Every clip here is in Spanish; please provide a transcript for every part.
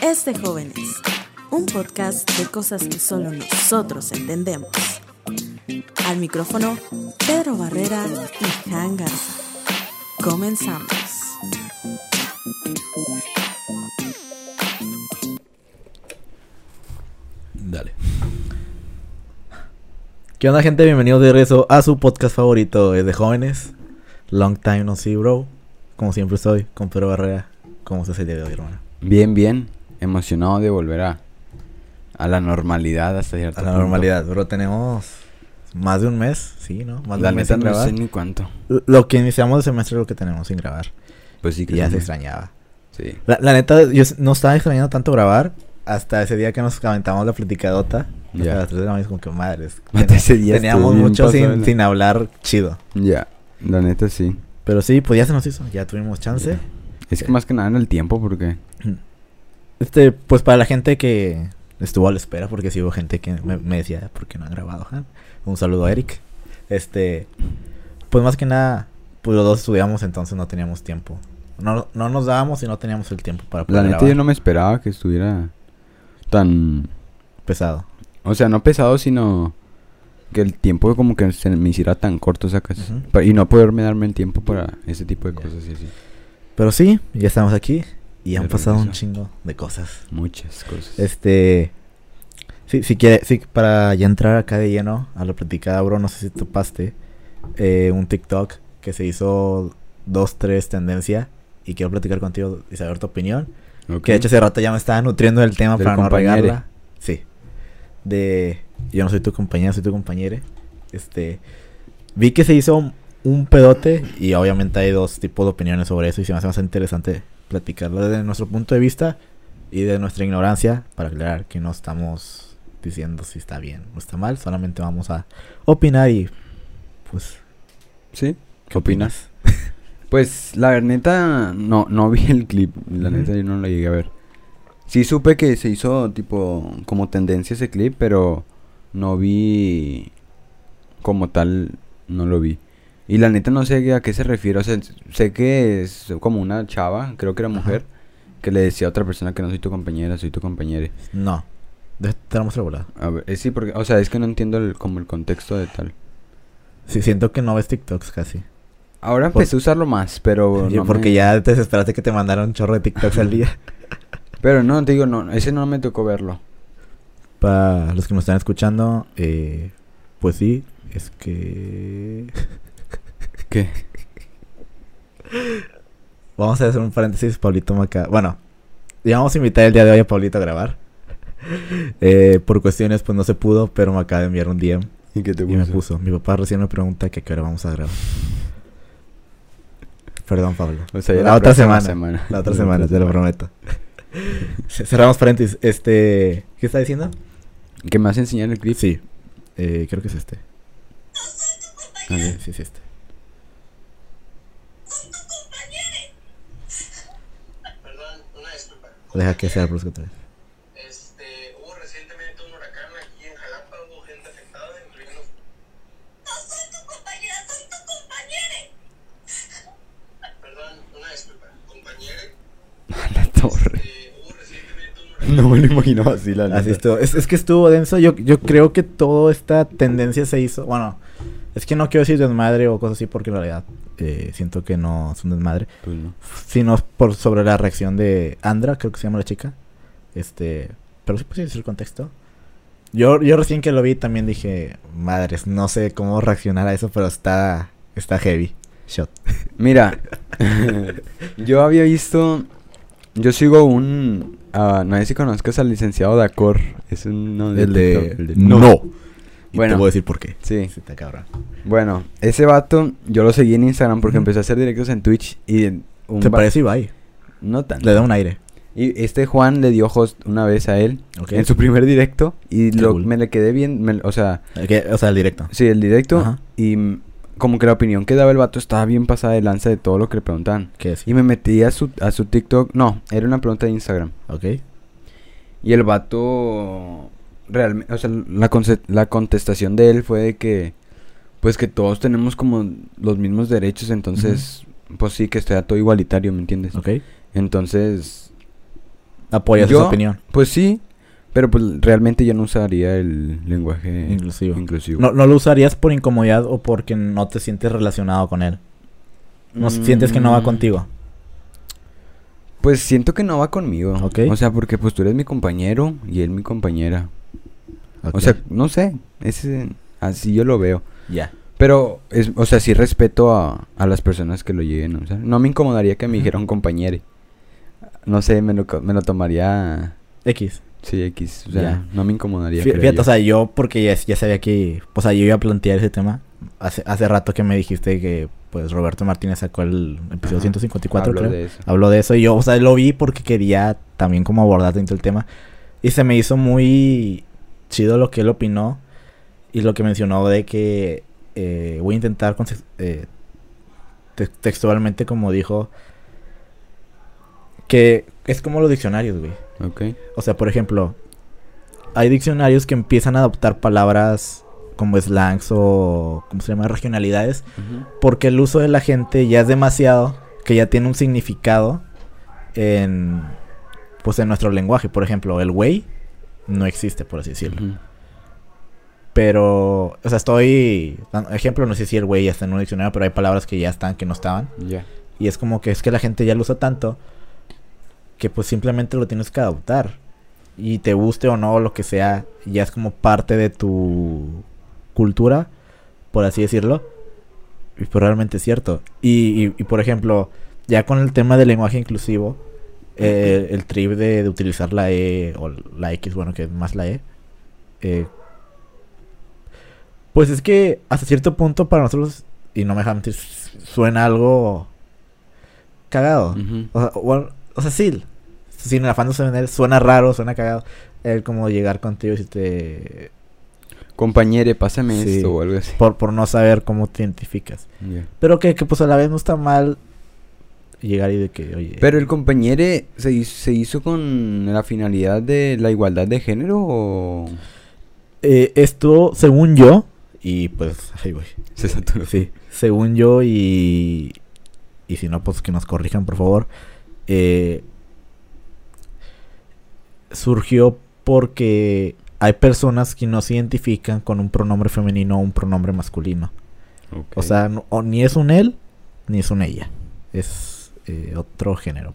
Es de jóvenes, un podcast de cosas que solo nosotros entendemos. Al micrófono, Pedro Barrera y Jan Garza. Comenzamos. ¿Qué onda, gente? Bienvenidos de regreso a su podcast favorito eh, de jóvenes. Long time no see, bro. Como siempre estoy con Pedro Barrera. ¿Cómo estás el día de hoy, hermano? Bien, bien. Emocionado de volver a, a la normalidad hasta cierto A la punto. normalidad, bro. Tenemos más de un mes, sí, ¿no? Más de La un mes neta sin no grabar. sé ni cuánto. Lo que iniciamos el semestre es lo que tenemos sin grabar. Pues sí, Y que ya sí. se extrañaba. Sí. La, la neta, yo no estaba extrañando tanto grabar hasta ese día que nos aventamos la platicadota. Ya. A las 3 de la mañana, como que madres. Teníamos mucho sin, sin hablar chido. Ya, la neta sí. Pero sí, pues ya se nos hizo. Ya tuvimos chance. Es que más que nada en el tiempo porque... Este, pues para la gente que estuvo a la espera, porque sí hubo gente que me, me decía, ¿por qué no han grabado, Han? Un saludo a Eric. Este, pues más que nada, pues los dos estudiamos, entonces no teníamos tiempo. No, no nos dábamos y no teníamos el tiempo para La poder neta grabar. yo no me esperaba que estuviera tan... Pesado. O sea, no pesado, sino que el tiempo como que se me hiciera tan corto, sacas. Ujú. Pa- Y no poderme darme el tiempo para ese tipo de Ya. cosas y así. Pero sí, ya estamos aquí y han pasado un chingo de cosas. Muchas cosas. Este, sí, si quiere, sí, para ya entrar acá de lleno a la platicada, bro, no sé si topaste eh, un TikTok que se hizo dos, tres tendencia y quiero platicar contigo y saber tu opinión. Ok. Que de hecho hace rato ya me estaba nutriendo del tema Del para no compañere. regarla. Sí. De, yo no soy tu compañera, soy tu compañere. Este, vi que se hizo un pedote y obviamente hay dos tipos de opiniones sobre eso y se me hace más interesante platicarlo desde nuestro punto de vista y de nuestra ignorancia para aclarar que no estamos diciendo si está bien o está mal, solamente vamos a opinar y pues ¿Sí? ¿qué opinas? Pues la neta no, no vi el clip, la Ujú. neta yo no lo llegué a ver. Sí supe que se hizo tipo como tendencia ese clip, pero no vi como tal, no lo vi. Y la neta no sé a qué se refiere, o sea, sé que es como una chava, creo que era Ajá. mujer, que le decía a otra persona que no soy tu compañera, soy tu compañera. No. De- Te la muestro volada. A ver, eh, sí, porque, o sea, es que no entiendo el, como el contexto de tal. Sí, siento que no ves TikToks casi. Ahora Por- empecé a usarlo más, pero Sí, no porque me- ya te desesperaste que te mandaron un chorro de TikToks al día. Pero no, te digo, no, ese no me tocó verlo. Para los que nos están escuchando, eh, pues sí, es que... ¿Qué? Vamos a hacer un paréntesis, Pablito Maca. Bueno, ya vamos a invitar el día de hoy a Pablito a grabar. Eh, por cuestiones, pues no se pudo, pero me acaba de enviar un DM ¿Y qué te y me puso. Mi papá recién me pregunta que a qué hora vamos a grabar. Perdón, Pablo. O sea, ya la, otra próxima semana, La otra semana, te lo prometo. Cerramos paréntesis. Este, ¿qué está diciendo? ¿Qué me vas a enseñar el clip? Sí, eh, creo que es este. A ver. Sí, sí, este. Perdón, una disculpa. Deja que sea brusco otra vez. Este, hubo recientemente un huracán aquí en Jalapa, hubo gente afectada, incluyendo... No soy tu compañera, soy tu compañera. Perdón, una disculpa. Compañere, La torre. No me lo imaginaba así, la Así neta. estuvo. Es, es que estuvo denso. Yo, yo creo que toda esta tendencia se hizo. Bueno, es que no quiero decir desmadre o cosas así porque en realidad eh, siento que no es un desmadre. Pues no. Sino por sobre la reacción de Andra, creo que se llama la chica. Este. Pero sí puedo decir el contexto. Yo, yo recién que lo vi también dije, madres, no sé cómo reaccionar a eso, pero está, está heavy. Shot. Mira, yo había visto. Yo sigo un. Ah, no sé si conozcas al licenciado Dacor. Es uno de El de, el de no. Y Bueno. te voy a decir por qué. Sí. Está cabrón. Bueno, ese vato yo lo seguí en Instagram porque Ujú. empezó a hacer directos en Twitch y en un ¿Te parece Ibai? No tanto. Le da un aire. Y este Juan le dio host una vez a él Ok. en su primer directo y lo, cool. me le quedé bien, me- o sea, Que- o sea, el directo. sí, el directo Ajá. y mm, como que la opinión que daba el vato estaba bien pasada de lanza de todo lo que le preguntaban. ¿Qué es? Y me metí a su, a su TikTok, no, era una pregunta de Instagram. Ok. Y el vato realmente, o sea, la, la contestación de él fue de que, pues que todos tenemos como los mismos derechos, entonces, pues sí, que esté todo igualitario, ¿me entiendes? ¿Ok? Entonces, Apoyas Yo- esa opinión. pues sí, pero pues realmente yo no usaría el lenguaje Inclusivo. inclusivo. No, no lo usarías por incomodidad o porque no te sientes relacionado con él. No sientes que no va Mm, contigo. Pues siento que no va conmigo. Ok. O sea, porque pues tú eres mi compañero y él mi compañera. Ok. O sea, no sé, ese, así yo lo veo. ya. Pero, es, o sea, sí respeto a, a las personas que lo lleguen a usar. No me incomodaría que me dijera un compañero. No sé, me lo, me lo tomaría... X. Sí, X. O sea, Ya. no me incomodaría. Fí- Fíjate, yo. o sea, yo porque ya, ya sabía que, o sea, yo iba a plantear ese tema. Hace, hace rato que me dijiste que, pues, Roberto Martínez sacó el episodio Ajá. 154, Hablo creo. de eso. Habló de eso y yo, o sea, lo vi porque quería también como abordar dentro del tema. Y se me hizo muy chido lo que él opinó y lo que mencionó de que eh, voy a intentar eh, te- textualmente como dijo que es como los diccionarios, güey. Ok. O sea, por ejemplo, hay diccionarios que empiezan a adoptar palabras como slangs o, ¿cómo se llama? Regionalidades porque el uso de la gente ya es demasiado que ya tiene un significado en pues en nuestro lenguaje por ejemplo el güey no existe por así decirlo pero o sea estoy ejemplo no sé si el güey ya está en un diccionario pero hay palabras que ya están que no estaban Ya. y es como que es que la gente ya lo usa tanto que pues simplemente lo tienes que adoptar. Y te guste o no lo que sea ya es como parte de tu cultura por así decirlo. Y pues realmente es cierto. Y, y- y, por ejemplo ya con el tema del lenguaje inclusivo eh, el trip de, de utilizar la E o la X bueno que es más la E eh, pues es que hasta cierto punto para nosotros y no me dejan mentir suena algo cagado. O sea, o- o sea, sí. Sin el afán de ofender, suena raro, suena cagado. El como llegar contigo y te... Compañere, pásame Sí. esto o algo así. Por, por no saber cómo te identificas. Pero que, que pues a la vez no está mal llegar y de que, oye... Pero el compañere se hizo, se hizo con la finalidad de la igualdad de género o eh, esto, según yo, y pues, ay, güey. se saturó. Sí, según yo y... Y si no, pues que nos corrijan, por favor. Eh, surgió porque hay personas que no se identifican con un pronombre femenino o un pronombre masculino. O sea, no- o ni es un él ni es un ella. Es eh, otro género.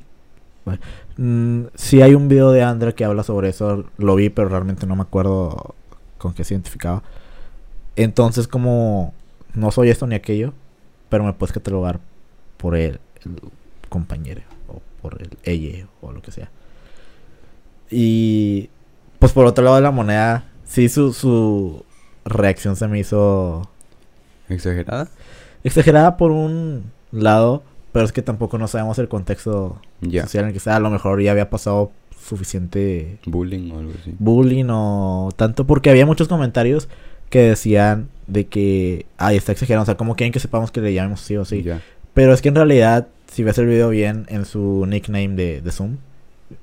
Bueno, mm, sí hay un video de Andra que habla sobre eso. Lo vi, pero realmente no me acuerdo con qué se identificaba. Entonces, como no soy esto ni aquello, pero me puedes catalogar por el, el compañero por el ella o lo que sea. Y pues por otro lado de la moneda, sí su, su reacción se me hizo exagerada. exagerada por un lado, pero es que tampoco no sabemos el contexto social en el que está. A lo mejor ya había pasado suficiente Bullying o algo así. bullying o tanto, porque había muchos comentarios que decían de que, ay, está exagerado, o sea, como quieren que sepamos que le llamemos sí o sí. Pero es que en realidad, si ves el video bien, en su nickname de, de Zoom,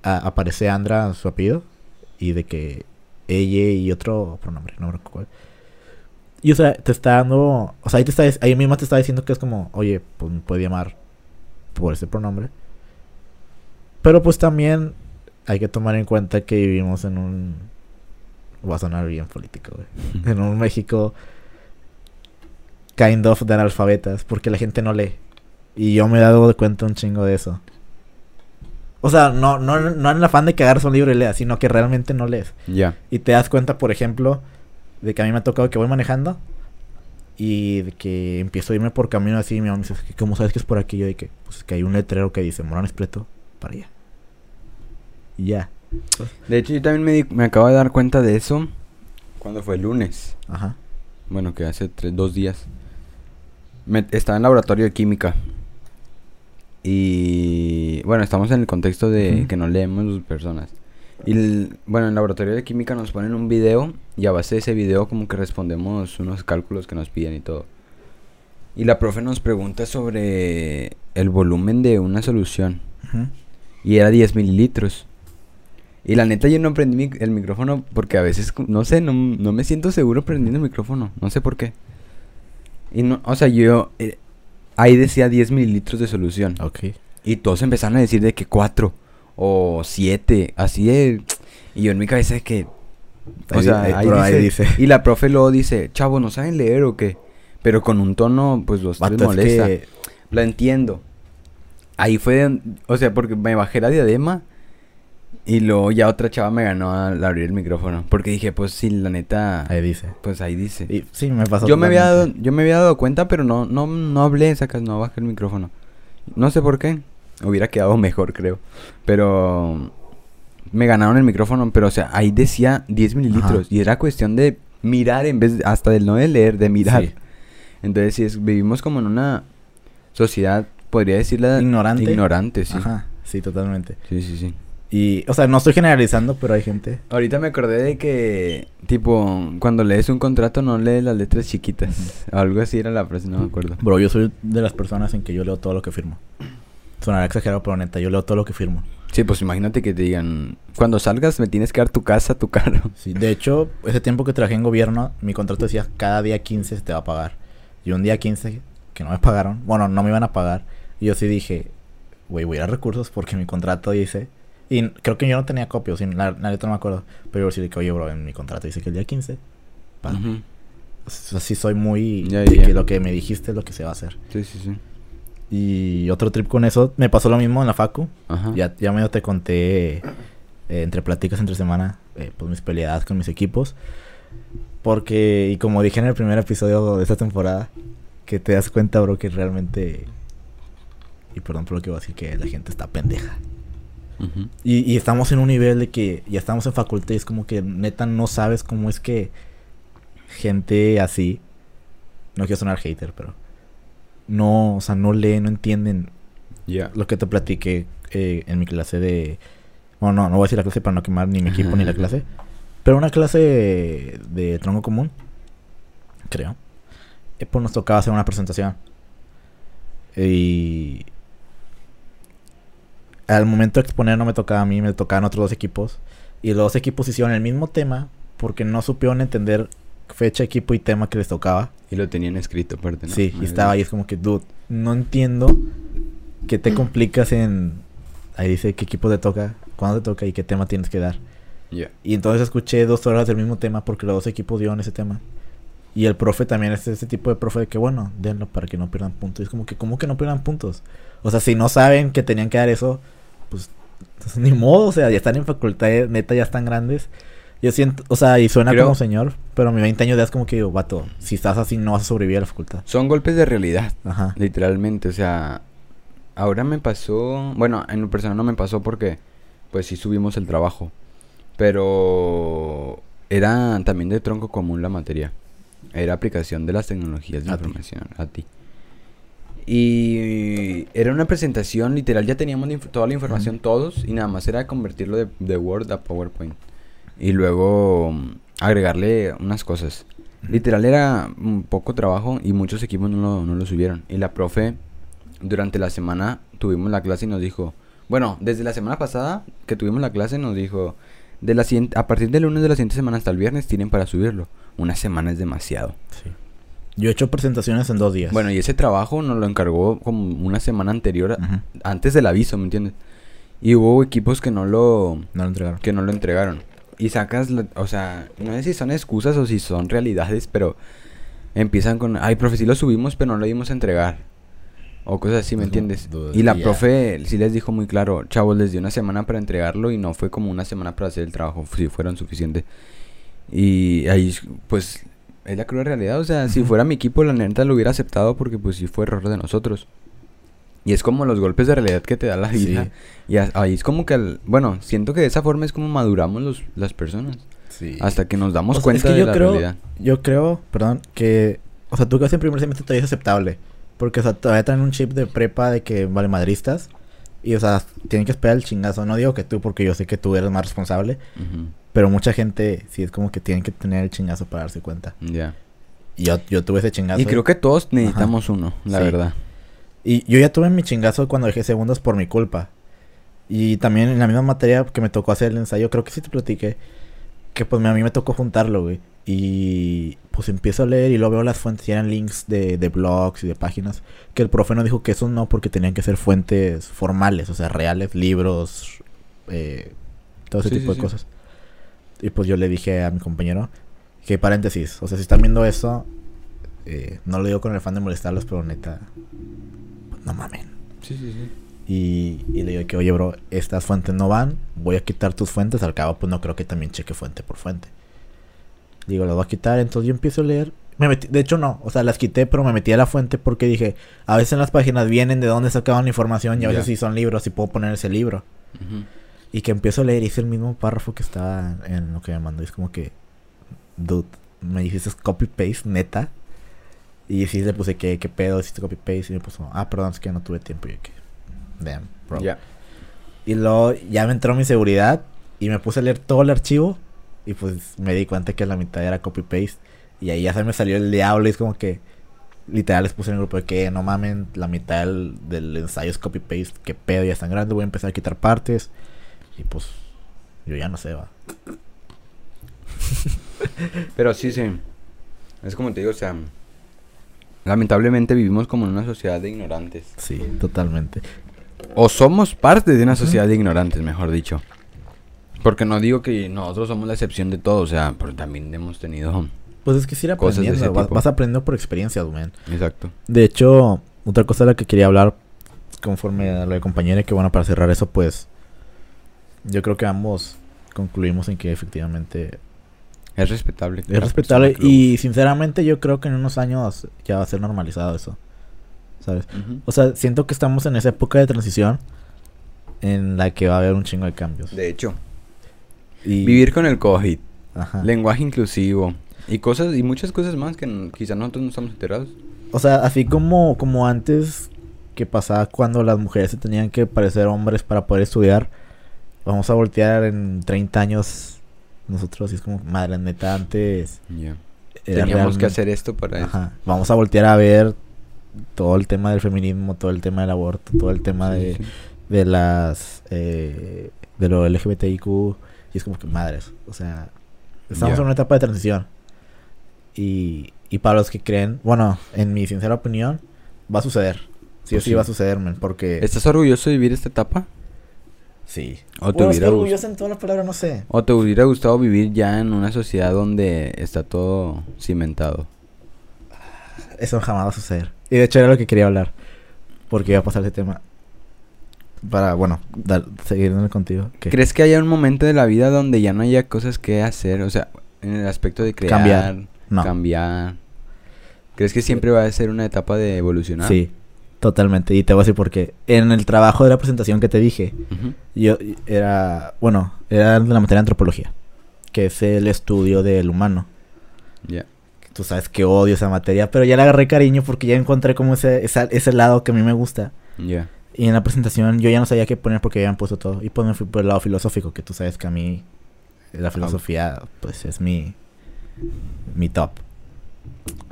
a- aparece Andra, su apellido, y de que ella y otro pronombre, no me recuerdo cuál. Y o sea, te está dando, o sea, ahí, te está, ahí misma te está diciendo que es como, oye, pues me puede llamar por ese pronombre. Pero pues también hay que tomar en cuenta que vivimos en un... Va a sonar bien político, güey. En un México kind of de analfabetas, porque la gente no lee. Y yo me he dado cuenta un chingo de eso. O sea, no, no, no en el afán de que agarres un libro y leas, sino que realmente no lees. Ya. Y te das cuenta, por ejemplo, de que a mí me ha tocado que voy manejando y de que empiezo a irme por camino así. Y mi mamá me dice, ¿cómo sabes que es por aquí? Yo de que, pues que hay un letrero que dice Morán Espreto para allá. Y ya. De hecho, yo también me, di- me acabo de dar cuenta de eso cuando fue el lunes. Ajá. Bueno, que hace tres, dos días. Me, estaba en laboratorio de química. Y bueno, estamos en el contexto de que no leemos personas. Y el- bueno, en el laboratorio de química nos ponen un video y a base de ese video como que respondemos unos cálculos que nos piden y todo. Y la profe nos pregunta sobre el volumen de una solución. Y era 10 mililitros. Y la neta yo no prendí mi- el micrófono porque a veces, no sé, no, no me siento seguro prendiendo el micrófono. No sé por qué. Y no, o sea, yo... eh, ahí decía 10 mililitros de solución. Ok. Y todos empezaron a decir de que 4 o 7, así de... Y yo en mi cabeza de que... O Ahí- sea, ahí- ahí, pero ahí dice. Y la profe luego dice, chavo, ¿no saben leer o qué? Pero con un tono, pues los Vato, les es molesta. que- Lo entiendo. Ahí fue, o sea, porque me bajé la diadema y luego ya otra chava me ganó al abrir el micrófono. Porque dije, pues sí, la neta, Ahí dice. pues ahí dice. Y sí, me pasó Yo me, había dado, yo me había dado cuenta, pero no, no, no hablé, sacas, no bajé el micrófono. No sé por qué. Hubiera quedado mejor, creo. Pero me ganaron el micrófono, pero o sea, ahí decía 10 mililitros. Ajá. Y era cuestión de mirar en vez de- hasta del no de leer, de mirar. Sí. Entonces, sí, es- vivimos como en una sociedad, podría decirla... Ignorante. Ignorante, sí. Ajá, sí, totalmente. Sí, sí, sí. Y, o sea, no estoy generalizando, pero hay gente. Ahorita me acordé de que, tipo, cuando lees un contrato no lees las letras chiquitas. Algo así era la frase, no me acuerdo. Bro, yo soy de las personas en que yo leo todo lo que firmo. Sonará exagerado, pero neta, yo leo todo lo que firmo. Sí, pues imagínate que te digan, cuando salgas me tienes que dar tu casa, tu carro. Sí, de hecho, ese tiempo que trabajé en gobierno, mi contrato decía cada día 15 se te va a pagar. Y un día 15 que no me pagaron, bueno, no me iban a pagar. Y yo sí dije, güey, voy a ir a recursos porque mi contrato dice. Y creo que yo no tenía copia, sea, la, la neta no me acuerdo. Pero yo sí dije, oye, bro, en mi contrato dice que el día 15. pa". Ujú. O sea, sí soy muy. Que lo que me dijiste es lo que se va a hacer. Sí, sí, sí. Y otro trip con eso, me pasó lo mismo en la Facu. Ajá. Ya, ya medio te conté eh, entre pláticas entre semana, eh, pues mis peleadas con mis equipos. Porque, y como dije en el primer episodio de esta temporada, que te das cuenta, bro, que realmente. Y perdón por lo que voy a decir, que la gente está pendeja. Y, y estamos en un nivel de que ya estamos en facultad y es como que neta no sabes cómo es que gente así. No quiero sonar hater, pero. No, o sea, no leen, no entienden Ya. lo que te platiqué eh, en mi clase de... Bueno, no, no voy a decir la clase para no quemar ni mi equipo ni la clase. Pero una clase de, de tronco común, creo. eh, pues nos tocaba hacer una presentación. Y... Al momento de exponer no me tocaba a mí, me tocaban otros dos equipos. Y los dos equipos hicieron el mismo tema porque no supieron entender fecha, equipo y tema que les tocaba. Y lo tenían escrito aparte, ¿no? Sí, y estaba ahí, es como que, dude, no entiendo que te complicas en... Ahí dice qué equipo te toca, cuándo te toca y qué tema tienes que dar. Ya. Y entonces escuché dos horas del mismo tema porque los dos equipos dieron ese tema. Y el profe también es ese tipo de profe de que, bueno, denlo para que no pierdan puntos. Y es como que, ¿cómo que no pierdan puntos? O sea, si no saben que tenían que dar eso, pues, pues, ni modo. O sea, ya están en facultad, neta, ya están grandes. Yo siento, o sea, y suena Creo- como señor, pero a mis 20 años ya es como que digo, vato, si estás así no vas a sobrevivir a la facultad. Son golpes de realidad, Ajá. literalmente. O sea, ahora me pasó... Bueno, en lo personal no me pasó porque, pues sí subimos el trabajo. Pero era también de tronco común la materia. Era aplicación de las tecnologías de A ti. información. A ti. Y era una presentación, literal, ya teníamos toda la información todos y nada más era convertirlo de, de Word a PowerPoint. Y luego mm, agregarle unas cosas. Literal era un poco trabajo y muchos equipos no lo, no lo subieron. Y la profe, durante la semana tuvimos la clase y nos dijo, bueno, desde la semana pasada que tuvimos la clase nos dijo, de la a partir del lunes de la siguiente semana hasta el viernes tienen para subirlo. Una semana es demasiado. Sí. Yo he hecho presentaciones en dos días. Bueno, y ese trabajo nos lo encargó como una semana anterior, antes del aviso, ¿me entiendes? Y hubo equipos que no lo, No lo entregaron. que no lo entregaron. Y sacas, la- o sea, no sé si son excusas o si son realidades, pero empiezan con, ay, profe, sí lo subimos, pero no lo dimos a entregar. O cosas así, ¿me entiendes? Y la profe sí les dijo muy claro, chavos, les dio una semana para entregarlo y no fue como una semana para hacer el trabajo, si fueron suficientes. Y ahí, pues, es la cruda realidad. O sea, si fuera mi equipo, la neta lo hubiera aceptado porque, pues, sí fue error de nosotros. Y es como los golpes de realidad que te da la vida. Sí. Y a- ahí es como que, al- bueno, siento que de esa forma es como maduramos los, las personas. Sí. Hasta que nos damos O sea, cuenta es que de yo la creo, realidad. Yo creo, perdón, que... O sea, tú que en primer semestre todavía es aceptable. Porque, o sea, todavía traen un chip de prepa de que vale madristas. Y, o sea, tienen que esperar el chingazo. No digo que tú, porque yo sé que tú eres más responsable. Ujú, Pero mucha gente sí es como que tienen que tener el chingazo para darse cuenta. Ya. Y yo, yo tuve ese chingazo. Y creo que todos necesitamos uno, la Sí. verdad. Y yo ya tuve mi chingazo cuando dejé segundos por mi culpa. Y también en la misma materia que me tocó hacer el ensayo, creo que sí te platiqué, que pues a mí me tocó juntarlo, güey. Y pues empiezo a leer y luego veo las fuentes y eran links de, de blogs y de páginas. Que el profe no dijo que eso no, porque tenían que ser fuentes formales, o sea, reales, libros, eh, todo ese Sí, tipo sí, de sí. cosas. Y pues yo le dije a mi compañero que paréntesis, o sea, si están viendo eso, eh, no lo digo con el fan de molestarlos, pero neta, no mamen. Sí, sí, sí. Y, y le digo que, oye, bro, estas fuentes no van, voy a quitar tus fuentes, al cabo, pues no creo que también cheque fuente por fuente. Digo, las voy a quitar, entonces yo empiezo a leer. Me metí, de hecho, no, o sea, las quité, pero me metí a la fuente porque dije, a veces en las páginas vienen de dónde sacaban la información y a veces Ya. sí son libros y puedo poner ese libro. Ujú. Y que empiezo a leer y es el mismo párrafo que estaba en lo que me mandó. Y es como que, dude, me dijiste copy-paste, neta. Y sí le puse que, ¿qué pedo? Hiciste copy-paste. Y me puso, ah, perdón, es que no tuve tiempo. Y yo que, damn, bro. Ya. Y luego ya me entró mi seguridad y me puse a leer todo el archivo. Y pues me di cuenta que la mitad era copy-paste. Y ahí ya se me salió el diablo. Y es como que, literal, les puse en el grupo de que no mamen, la mitad del, del ensayo es copy-paste. Que pedo, ya es tan grande. Voy a empezar a quitar partes. Y pues, yo ya no sé, va. Pero sí, sí. Es como te digo, o sea. Lamentablemente vivimos como en una sociedad de ignorantes. Sí, totalmente. O somos parte de una sociedad de ignorantes, mejor dicho. Porque no digo que nosotros somos la excepción de todo, o sea, pero también hemos tenido. Pues es que sí aprendiendo. Vas, vas aprendiendo por experiencias, man. Exacto. De hecho, otra cosa de la que quería hablar, conforme a lo de compañera, que bueno, para cerrar eso, pues. Yo creo que ambos concluimos en que efectivamente Es respetable. es respetable. Y sinceramente, yo creo que en unos años ya va a ser normalizado eso. ¿Sabes? O sea, siento que estamos en esa época de transición en la que va a haber un chingo de cambios. De hecho, Y, vivir con el COVID, Ajá. lenguaje inclusivo y cosas y muchas cosas más que n- quizá nosotros no estamos enterados. O sea, así como, como antes que pasaba cuando las mujeres se tenían que parecer hombres para poder estudiar, vamos a voltear en 30 años nosotros y es como, madre neta, antes Ya. era Teníamos que hacer esto para eso. Ajá. Vamos a voltear a ver todo el tema del feminismo, todo el tema del aborto, todo el tema Sí, de, sí. de las eh, de lo LGBTIQ y es como que madres, o sea, estamos en una etapa de transición. Y, y para los que creen, bueno, en mi sincera opinión, va a suceder. Sí o Pues sí, sí. va a suceder, man, porque ¿Estás orgulloso de vivir esta etapa? Sí. ¿O te, hubiera gust- orgulloso en toda la palabra, no sé. ¿O te hubiera gustado vivir ya en una sociedad donde está todo cimentado? Eso jamás va a suceder. Y de hecho era lo que quería hablar. Porque iba a pasar ese tema. Para, bueno, dar, seguir contigo. ¿Qué? ¿Crees que haya un momento de la vida donde ya no haya cosas que hacer? O sea, en el aspecto de crear, Cambiar. No. cambiar. ¿Crees que siempre va a ser una etapa de evolucionar? Sí, totalmente. Y te voy a decir por qué. En el trabajo de la presentación que te dije, yo era, bueno, era de la materia de antropología, que es el estudio del humano. Ya. Tú sabes que odio esa materia, pero ya le agarré cariño porque ya encontré como ese, esa- ese lado que a mí me gusta. Ya. Y en la presentación yo ya no sabía qué poner porque ya habían puesto todo. Y pues me fui por el lado filosófico, que tú sabes que a mí la filosofía pues es mi, mi top.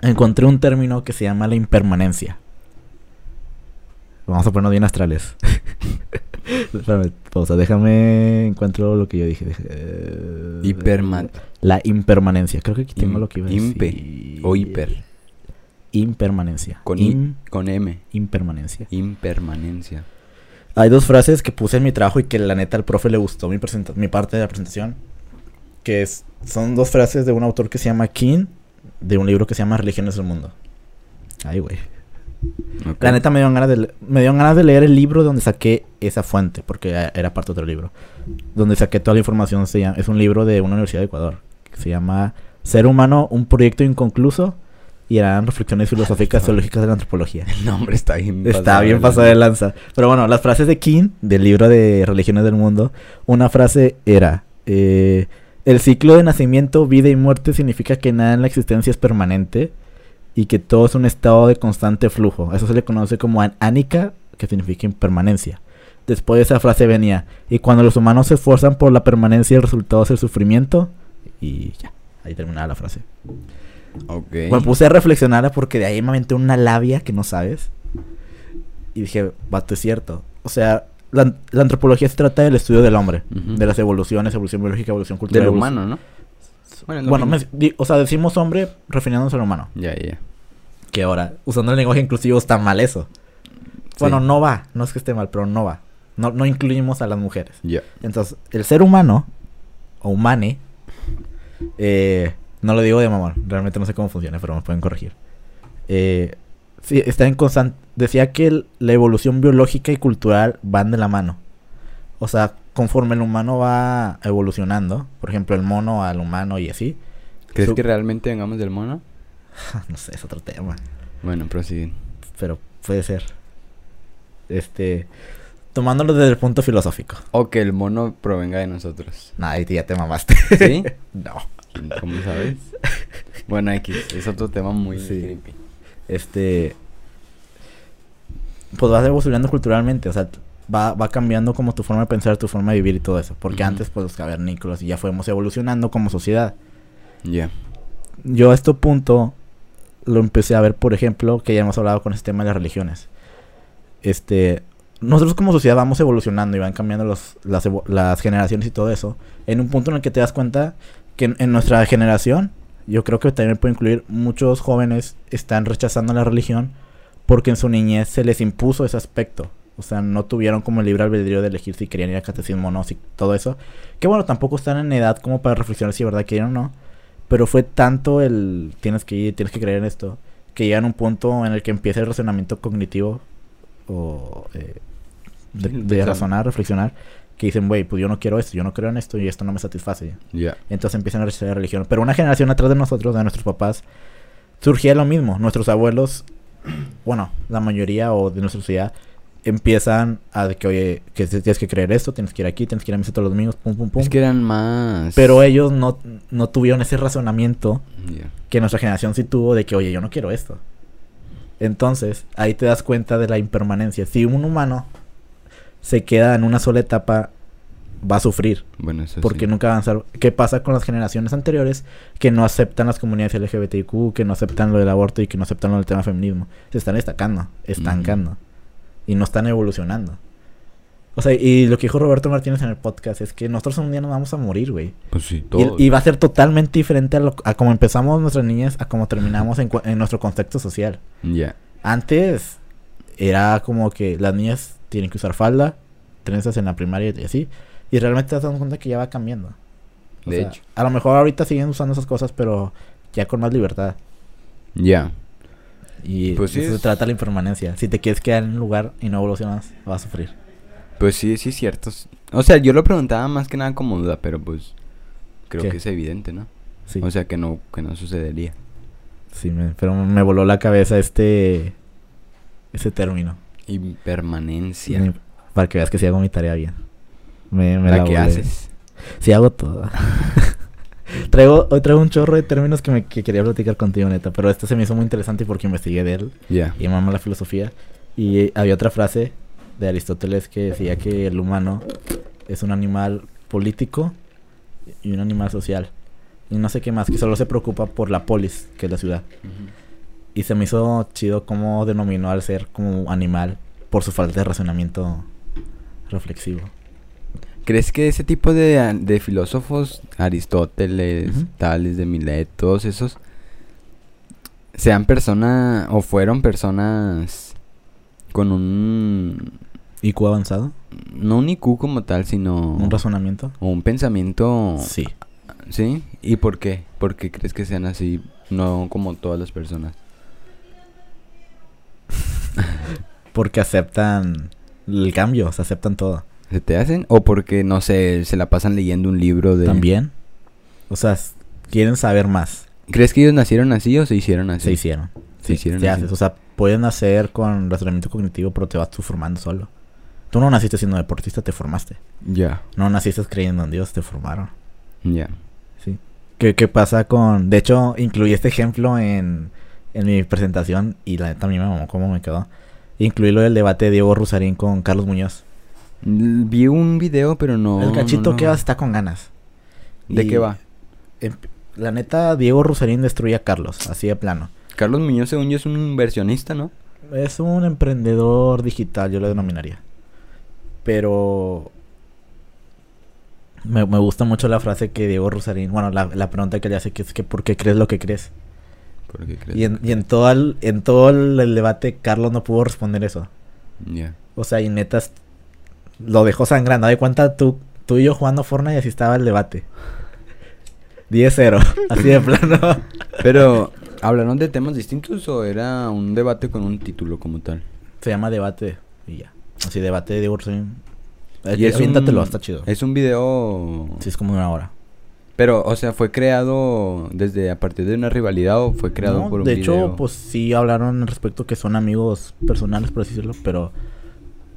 Encontré un término que se llama la impermanencia. Vamos a ponernos bien astrales. Espérame, pausa, déjame encuentro lo que yo dije. Deja- eh, Hiperma- La impermanencia. Creo que aquí tengo Im- lo que iba a impe decir. o hiper. Impermanencia. Con, Im- I- con M. impermanencia. Impermanencia. Hay dos frases que puse en mi trabajo y que la neta al profe le gustó mi, mi parte de la presentación. Que es, son dos frases de un autor que se llama King, de un libro que se llama Religiones del Mundo. Ay, güey. La neta me dieron, ganas de, me dieron ganas de leer el libro donde saqué esa fuente, porque era- parte de otro libro. Donde saqué toda la información. Se llama- es un libro de una universidad de Ecuador. Que se llama Ser humano, un proyecto inconcluso. Y eran reflexiones filosóficas teológicas de la antropología. El nombre está bien Está bien pasado de lanza. Pero bueno, las frases de King, del libro de Religiones del Mundo, una frase era, eh, el ciclo de nacimiento, vida y muerte significa que nada en la existencia es permanente y que todo es un estado de constante flujo. Eso se le conoce como an- ánica, que significa impermanencia. Después de esa frase venía, y cuando los humanos se esfuerzan por la permanencia, el resultado es el sufrimiento. Y ya, ahí terminaba la frase. Ok. Me puse a reflexionar porque de ahí me aventé una labia que no sabes. Y dije, vato, es cierto. O sea, la, la antropología se trata del estudio del hombre, de las evoluciones, evolución biológica, evolución cultural. Del humano, ¿no? Bueno, es lo Bueno, mismo. me- di- o sea, decimos hombre refiriéndonos al humano. Ya, ya. Que ahora, usando el lenguaje inclusivo está mal eso. Bueno, no va, no es que esté mal, pero no va. No, no incluimos a las mujeres. Ya. Entonces, el ser humano, o humane, eh, no lo digo de mamón, realmente no sé cómo funciona, pero me pueden corregir. Eh, sí, está en constante. Decía que el- la evolución biológica y cultural van de la mano. O sea, conforme el humano va evolucionando, por ejemplo, el mono al humano y así, ¿Crees Su- que realmente vengamos del mono? no sé, es otro tema, Bueno, prosiguen. pero puede ser. Este, tomándolo desde el punto filosófico. O que el mono provenga de nosotros. Nah, ahí ya te mamaste. ¿Sí? no. ¿Cómo sabes? Bueno, X, es otro tema muy Sí. creepy. este pues vas evolucionando culturalmente, o sea, va, va cambiando como tu forma de pensar, tu forma de vivir y todo eso, porque antes pues los cavernícolas y ya fuimos evolucionando como sociedad. Ya. Yo a este punto lo empecé a ver, por ejemplo, que ya hemos hablado con este tema de las religiones. Este, nosotros como sociedad vamos evolucionando y van cambiando los, las, generaciones y todo eso. En un punto en el que te das cuenta que en, en nuestra generación, yo creo que también puede incluir, muchos jóvenes están rechazando la religión porque en su niñez se les impuso ese aspecto. O sea, no tuvieron como el libre albedrío de elegir si querían ir a catecismo o no, si todo eso. Que bueno, tampoco están en edad como para reflexionar si de verdad quieren o no. Pero fue tanto el tienes que ir, tienes que creer en esto, que llegan a un punto en el que empieza el razonamiento cognitivo o eh, de, razonar, reflexionar, que dicen, güey, pues yo no quiero esto, yo no creo en esto y esto no me satisface. Ya. Entonces empiezan a rechazar la religión. Pero una generación atrás de nosotros, de nuestros papás, surgía lo mismo. Nuestros abuelos, bueno, la mayoría o de nuestra sociedad, empiezan a de que, oye, que tienes que creer esto, tienes que ir aquí, tienes que ir a misa todos los domingos, pum, pum, pum. Es que eran más. Pero ellos no, no tuvieron ese razonamiento que nuestra generación sí tuvo de que, oye, yo no quiero esto. Entonces, ahí te das cuenta de la impermanencia. Si un humano se queda en una sola etapa, va a sufrir. Bueno, eso Porque sí. nunca avanzar. ¿Qué pasa con las generaciones anteriores que no aceptan las comunidades LGBTQ, que no aceptan lo del aborto y que no aceptan lo del tema feminismo? Se están destacando, estancando. Y no están evolucionando. O sea, y lo que dijo Roberto Martínez en el podcast es que nosotros un día nos vamos a morir, güey. Pues sí, Y, todo. y va a ser totalmente diferente a, lo, a cómo empezamos nuestras niñas, a cómo terminamos en, en nuestro contexto social. Ya. Antes era como que las niñas tienen que usar falda, trenzas en la primaria y así. Y realmente te das cuenta que ya va cambiando. O De sea, hecho. A lo mejor ahorita siguen usando esas cosas, pero ya con más libertad. Ya. Y Pues sí eso se es- trata la impermanencia. Si te quieres quedar en un lugar y no evolucionas, vas a sufrir. Pues sí, sí es cierto. O sea, yo lo preguntaba más que nada como duda, pero pues creo ¿Qué? que es evidente, ¿no? Sí, O sea, que no que no sucedería. sí me- pero me voló la cabeza este ese término. Impermanencia. Para que veas que si hago mi tarea bien. Me, me la la que volé. haces. Sí hago todo. traigo, hoy traigo un chorro de términos que, me, que quería platicar contigo, neta. Pero este se me hizo muy interesante porque investigué de él Ya. y mama la filosofía. Y había otra frase de Aristóteles que decía que el humano es un animal político y un animal social. Y no sé qué más, que solo se preocupa por la polis, que es la ciudad. Y se me hizo chido cómo denominó al ser como animal por su falta de razonamiento reflexivo. ¿Crees que ese tipo de, de filósofos, Aristóteles. Tales de Milet, todos esos, sean personas o fueron personas con un, IQ avanzado, no un IQ como tal, sino un razonamiento. o un pensamiento, Sí. ¿sí? ¿Y por qué? ¿Por qué crees que sean así, no como todas las personas? Porque aceptan el cambio, o sea, aceptan todo. ¿Se te hacen? ¿O porque, no sé, se la pasan leyendo un libro de... También. O sea, quieren saber más. ¿Crees que ellos nacieron así o se hicieron así? Se hicieron. Se hicieron te así. haces. O sea, pueden nacer con razonamiento cognitivo, pero te vas tú formando solo. Tú no naciste siendo deportista, te formaste. Ya, No naciste creyendo en Dios, te formaron. ya. Sí. ¿Qué, qué pasa con...? De hecho, incluí este ejemplo en, en mi presentación y la neta a mí me mamó cómo me quedó. Incluí lo del debate de Diego Rusarín con Carlos Muñoz. Vi un video, pero no... el cachito no, que no. va está con ganas. ¿De Y, qué va? em, La neta, Diego Rusarín destruye a Carlos, así de plano. Carlos Muñoz, según yo, es un inversionista, ¿no? Es un emprendedor digital, yo lo denominaría. Pero me, me gusta mucho la frase que Diego Rosarín, bueno, la, la pregunta que le hace que es que ¿por qué crees lo que crees? ¿Por qué crees? Y en, y en todo el, en todo el, el debate Carlos no pudo responder eso. Ya. O sea, y netas lo dejó sangrando. De cuenta tú, tú y yo jugando Fortnite y así estaba el debate. 10-0, así de plano. Pero, ¿hablaron de temas distintos o era un debate con un título como tal? Se llama debate y ya. Así debate de Rosarín. Y es un- está chido. Es un video... Sí, es como de una hora. Pero, o sea, ¿fue creado desde a partir de una rivalidad o fue creado No, por un de video? hecho, pues sí hablaron al respecto que son amigos personales, por así decirlo, pero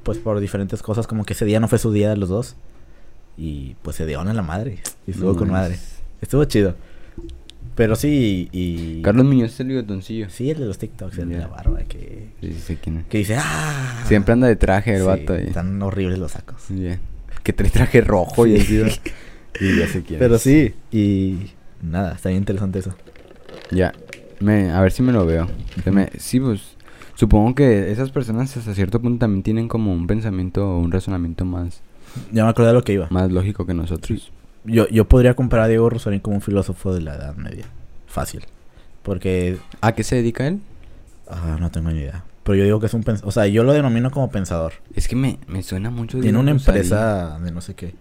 pues por diferentes cosas, como que ese día no fue su día de los dos. Y pues se dieron en la madre. Y estuvo No con madre. Estuvo chido. Pero sí, y. Carlos Muñoz es el bigotoncillo. Sí, el de los TikToks, el de la barba, que. Sí, sí quién es. Que dice, ¡ah! Siempre anda de traje el Sí, vato ahí. Están horribles los sacos. Ya. Que trae traje rojo y Sí. así. Y ya sé quién Pero es. sí, y. Nada, está bien interesante eso. Ya. Me, a ver si me lo veo. Se me- sí, pues. Supongo que esas personas hasta cierto punto también tienen como un pensamiento o un razonamiento más, Ya me acordé de lo que iba. más lógico que nosotros. Yo, yo podría comparar a Diego Rosarín como un filósofo de la Edad Media. Fácil. Porque. ¿A qué se dedica él? ah, no tengo ni idea. Pero yo digo que es un pensador. O sea, yo lo denomino como pensador. Es que me, me suena mucho. Tiene una empresa de no sé qué.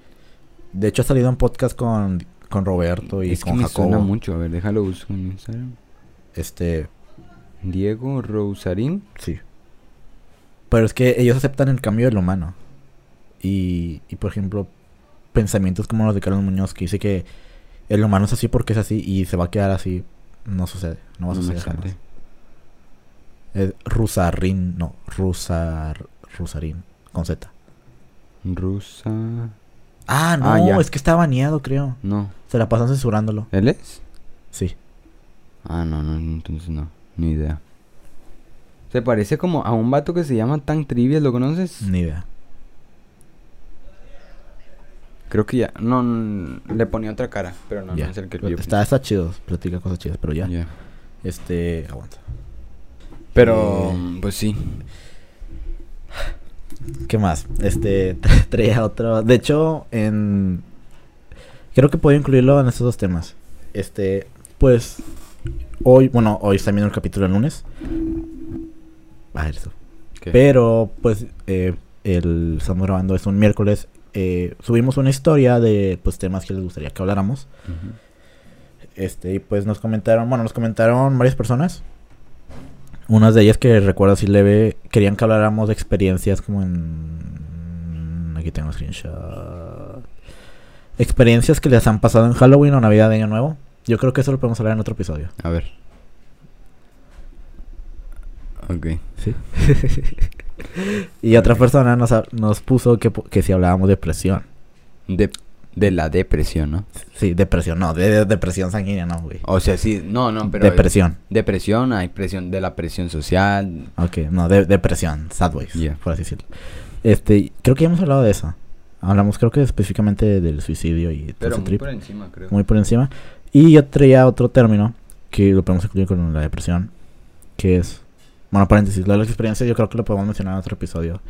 De hecho, ha salido en podcast con, con Roberto y es que con me Jacobo. suena mucho. A ver, déjalo buscar en Instagram. Este. Diego Rosarín. Sí. Pero es que ellos aceptan el cambio del humano. Y, y por ejemplo, pensamientos como los de Carlos Muñoz, que dice que el humano es así porque es así y se va a quedar así. No sucede. No va a suceder jamás. Es Rusarín, no, Rusar, Rusarín, con Z. Rusa. Ah, no, Ah, es que está baneado, creo. No. Se la pasan censurándolo. ¿Él es? Sí. Ah, no, no, entonces no. Ni idea. Se parece como a un vato que se llama Tan Trivial, ¿lo conoces? Ni idea. Creo que ya. No, no, le ponía otra cara, pero no, Ya. no es el que yo está, está chido, platica cosas chidas, pero ya. Ya. Este, aguanta. Pero, Eh, pues sí. ¿Qué más? Este, traía otro. De hecho, en. Creo que puedo incluirlo en estos dos temas. Este, pues. Hoy, bueno, hoy está viendo el capítulo el lunes. Ah, eso. ¿Qué? Pero, pues, eh, el, estamos grabando, es un miércoles. eh, subimos una historia de pues temas que les gustaría que habláramos. Este, y pues nos comentaron, bueno, nos comentaron varias personas. Unas de ellas que recuerdo así leve, querían que habláramos de experiencias como en... Aquí tengo un screenshot. Experiencias que les han pasado en Halloween o Navidad de Año Nuevo. Yo creo que eso lo podemos hablar en otro episodio. A ver. Ok. Sí. y otra persona nos, nos puso que, que si hablábamos de presión. De, de la depresión, ¿no? Sí, depresión, no, de, de depresión sanguínea, no, güey. O sea, sí, no, no, pero. depresión. Depresión, hay presión de la presión social. Ok, no, de, depresión, sadways, Ya. por así decirlo. Este, creo que ya hemos hablado de eso. Hablamos, creo que específicamente del suicidio y todo Pero ese muy trip, por encima, creo. muy por encima. Y yo traía otro término que lo podemos incluir con la depresión, que es, bueno, paréntesis, lo de las experiencias yo creo que lo podemos mencionar en otro episodio.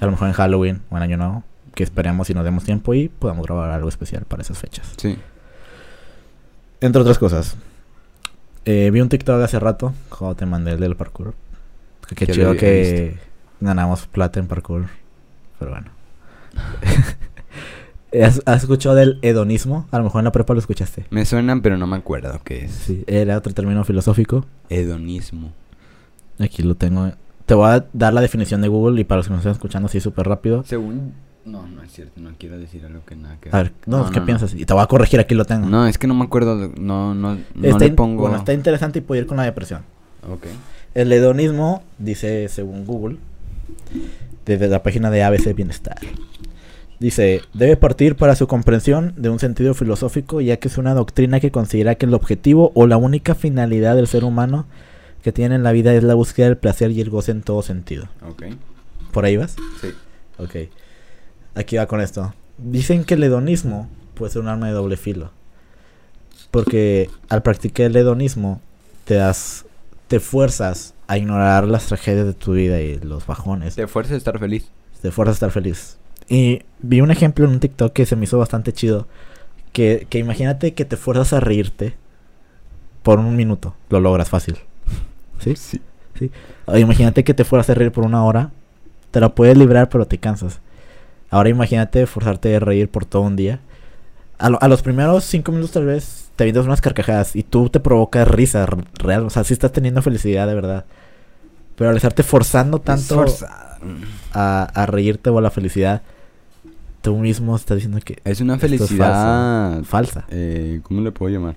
A lo mejor en Halloween o en Año Nuevo, que esperemos y nos demos tiempo y podamos grabar algo especial para esas fechas. Sí. Entre otras cosas. Eh, vi un TikTok hace rato, cuando te mandé el del parkour. Qué chido que ganamos plata en parkour. Pero bueno. ¿Has, has escuchado del hedonismo? A lo mejor en la prepa lo escuchaste. Me suenan, pero no me acuerdo qué es. Sí, era otro término filosófico. Hedonismo. Aquí lo tengo. Te voy a dar la definición de Google y para los que nos están escuchando así súper rápido. Según. No, no es cierto, no quiero decir algo que nada que A ver, no, ¿qué piensas? Y te voy a corregir, aquí lo tengo. No, es que no me acuerdo. No, no, no Está le in- pongo. Bueno, está interesante y puedo ir con la depresión. Ok. El hedonismo, dice según Google, desde la página de ABC Bienestar, dice, debe partir para su comprensión de un sentido filosófico, ya que es una doctrina que considera que el objetivo o la única finalidad del ser humano que tiene en la vida es la búsqueda del placer y el goce en todo sentido. Ok. ¿Por ahí vas? Sí. Ok. Aquí va con esto. Dicen que el hedonismo puede ser un arma de doble filo. Porque al practicar el hedonismo te das, te fuerzas a ignorar las tragedias de tu vida y los bajones. Te fuerza a estar feliz. Te fuerzas a estar feliz. Y vi un ejemplo en un TikTok que se me hizo bastante chido. Que, que imagínate que te fuerzas a reírte por un minuto. Lo logras fácil. ¿Sí? Sí. Sí. O imagínate que te fueras a reír por una hora. Te la puedes librar, pero te cansas. Ahora imagínate forzarte a reír por todo un día. A, lo- a los primeros cinco minutos tal vez te vienes unas carcajadas y tú te provocas risa real. O sea, sí estás teniendo felicidad de verdad. Pero al estarte forzando tanto a, a reírte o a la felicidad, tú mismo estás diciendo que Es una es felicidad. falsa. eh, ¿Cómo le puedo llamar?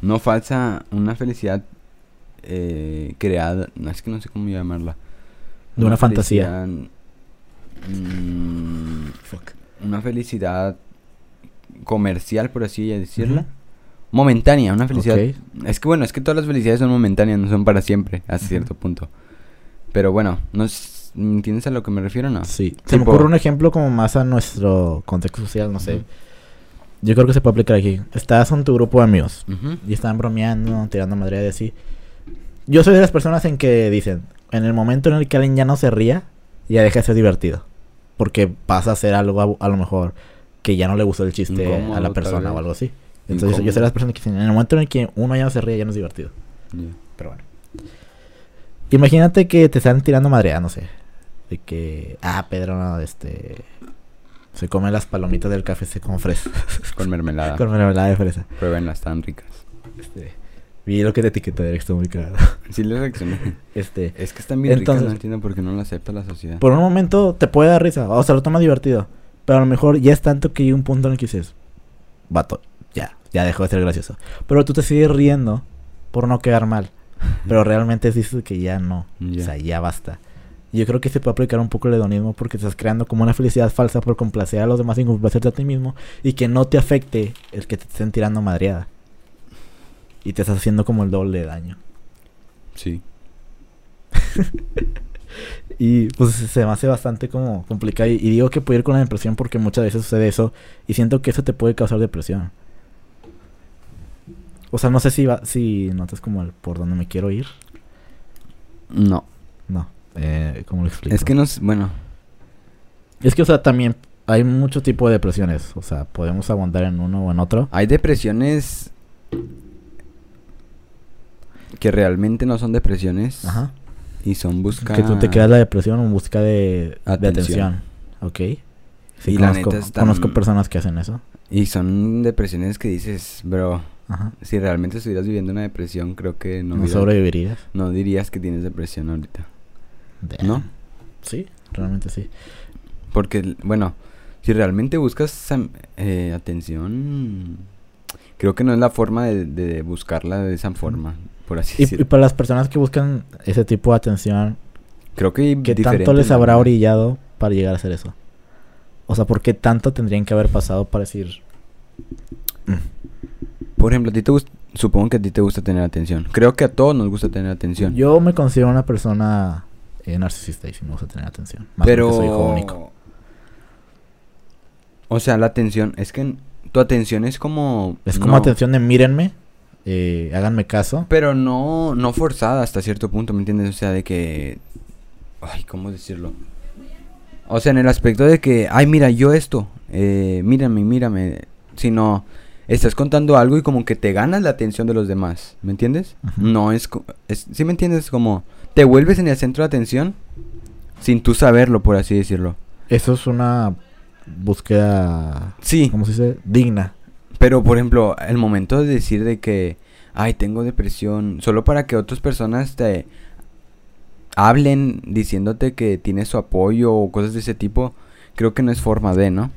No falsa, una felicidad eh, creada. No es que no sé cómo llamarla. De una fantasía. mm, una felicidad comercial, por así decirla. Momentánea, una felicidad. Es que bueno, es que todas las felicidades son momentáneas, no son para siempre, hasta Ujú. cierto punto. Pero bueno, no s- ¿entiendes a lo que me refiero o no? Sí. Se me Tipo- ocurre un ejemplo como más a nuestro contexto social, no sé. Yo creo que se puede aplicar aquí. Estás con tu grupo de amigos Ujú. y están bromeando, tirando madre de así. Yo soy de las personas en que dicen, en el momento en el que alguien ya no se ría, ya deja de ser divertido. Porque pasa a ser algo a, a lo mejor que ya no le gustó el chiste a la persona o algo así. Entonces yo soy de las personas que dicen, en el momento en el que uno ya no se ríe, ya no es divertido. Ya. Pero bueno. Imagínate que te están tirando madrea, no sé. De que, ah, Pedro, no, este. Se come las palomitas del café se con fresa. Con mermelada. con mermelada de fresa. Pruébenlas, están ricas. Este. Vi lo que te etiquetó Derek, estuvo muy cagado. Sí les reaccioné. Este. Es que están bien ricas, Entonces- no entiendo por qué no lo acepta la sociedad. Por un momento te puede dar risa, o sea, lo tomas divertido. Pero a lo mejor ya es tanto que llega un punto en el que dices, vato, ya, ya dejó de ser gracioso. Pero tú te sigues riendo por no quedar mal. Pero realmente dices que ya no. O sea, ya basta. Y Yo creo que se puede aplicar un poco el hedonismo porque estás creando como una felicidad falsa por complacer a los demás y complacerte a ti mismo y que no te afecte el que te estén tirando madreada. Y te estás haciendo como el doble de daño. Sí. Y pues se me hace bastante como complicado. Y, y digo que puede ir con la depresión porque muchas veces sucede eso. Y siento que eso te puede causar depresión. O sea, no sé si va, si notas como el por dónde me quiero ir. No. No. Eh, ¿Cómo lo explico? Es que no es. Bueno. Es que, o sea, también hay mucho tipo de depresiones. O sea, podemos aguantar en uno o en otro. Hay depresiones. Que realmente no son depresiones. Ajá. Y son busca. Que tú te creas la depresión en busca de de atención. Atención. Ok. Sí, Y la conozco, neta están- conozco personas que hacen eso. Y son depresiones que dices, bro. Ajá. Si realmente estuvieras viviendo una depresión, creo que no, No, hubiera- sobrevivirías. no dirías que tienes depresión ahorita. ¿No? Sí, realmente sí. Porque, bueno, si realmente buscas eh, atención, creo que no es la forma de, de buscarla de esa forma, por así Y, y decirlo. para las personas que buscan ese tipo de atención, Creo que ¿qué tanto les habrá orillado para llegar a hacer eso? O sea, ¿por qué tanto tendrían que haber pasado para decir... Por ejemplo, a ti te gusta, supongo que a ti te gusta tener atención. Creo que a todos nos gusta tener atención. Yo me considero una persona eh, narcisista y sí me gusta tener atención. Más pero porque soy hijo único. O sea, la atención, es que tu atención es como Es como no, atención de mírenme, eh, háganme caso. Pero no, no forzada hasta cierto punto, ¿me entiendes? O sea, de que... Ay, ¿cómo decirlo? O sea, en el aspecto de que, ay, mira, yo esto, eh, mírame, mírame. Sino, estás contando algo y como que te ganas la atención de los demás, ¿me entiendes? No es, es... ¿Sí me entiendes? Como, te vuelves en el centro de atención sin tú saberlo, por así decirlo. Eso es una búsqueda, Sí, ¿cómo se dice? Digna. Pero, por ejemplo, el momento de decir de que, ay, tengo depresión, solo para que otras personas te hablen diciéndote que tienes su apoyo o cosas de ese tipo, creo que no es forma de, ¿no?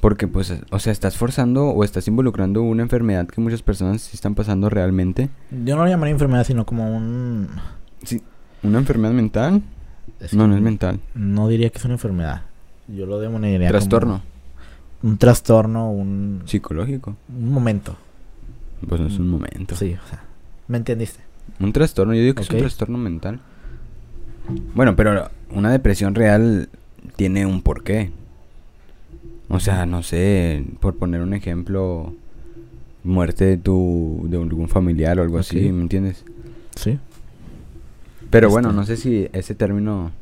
Porque, pues, o sea, estás forzando o estás involucrando una enfermedad que muchas personas sí están pasando realmente. Yo no lo llamaría enfermedad, sino como un... Sí. ¿Una enfermedad mental? es no, que no es mental. No diría que es una enfermedad. Yo lo como Trastorno un trastorno, un, psicológico. un momento. Pues no es un Mm, momento. Sí, o sea, ¿me entendiste? Un trastorno, yo digo que es un trastorno mental. Bueno, pero una depresión real tiene un porqué. O sea, no sé, por poner un ejemplo, muerte de tu de algún familiar o algo así. ¿me entiendes? Sí. Pero bueno, Este. no sé si ese término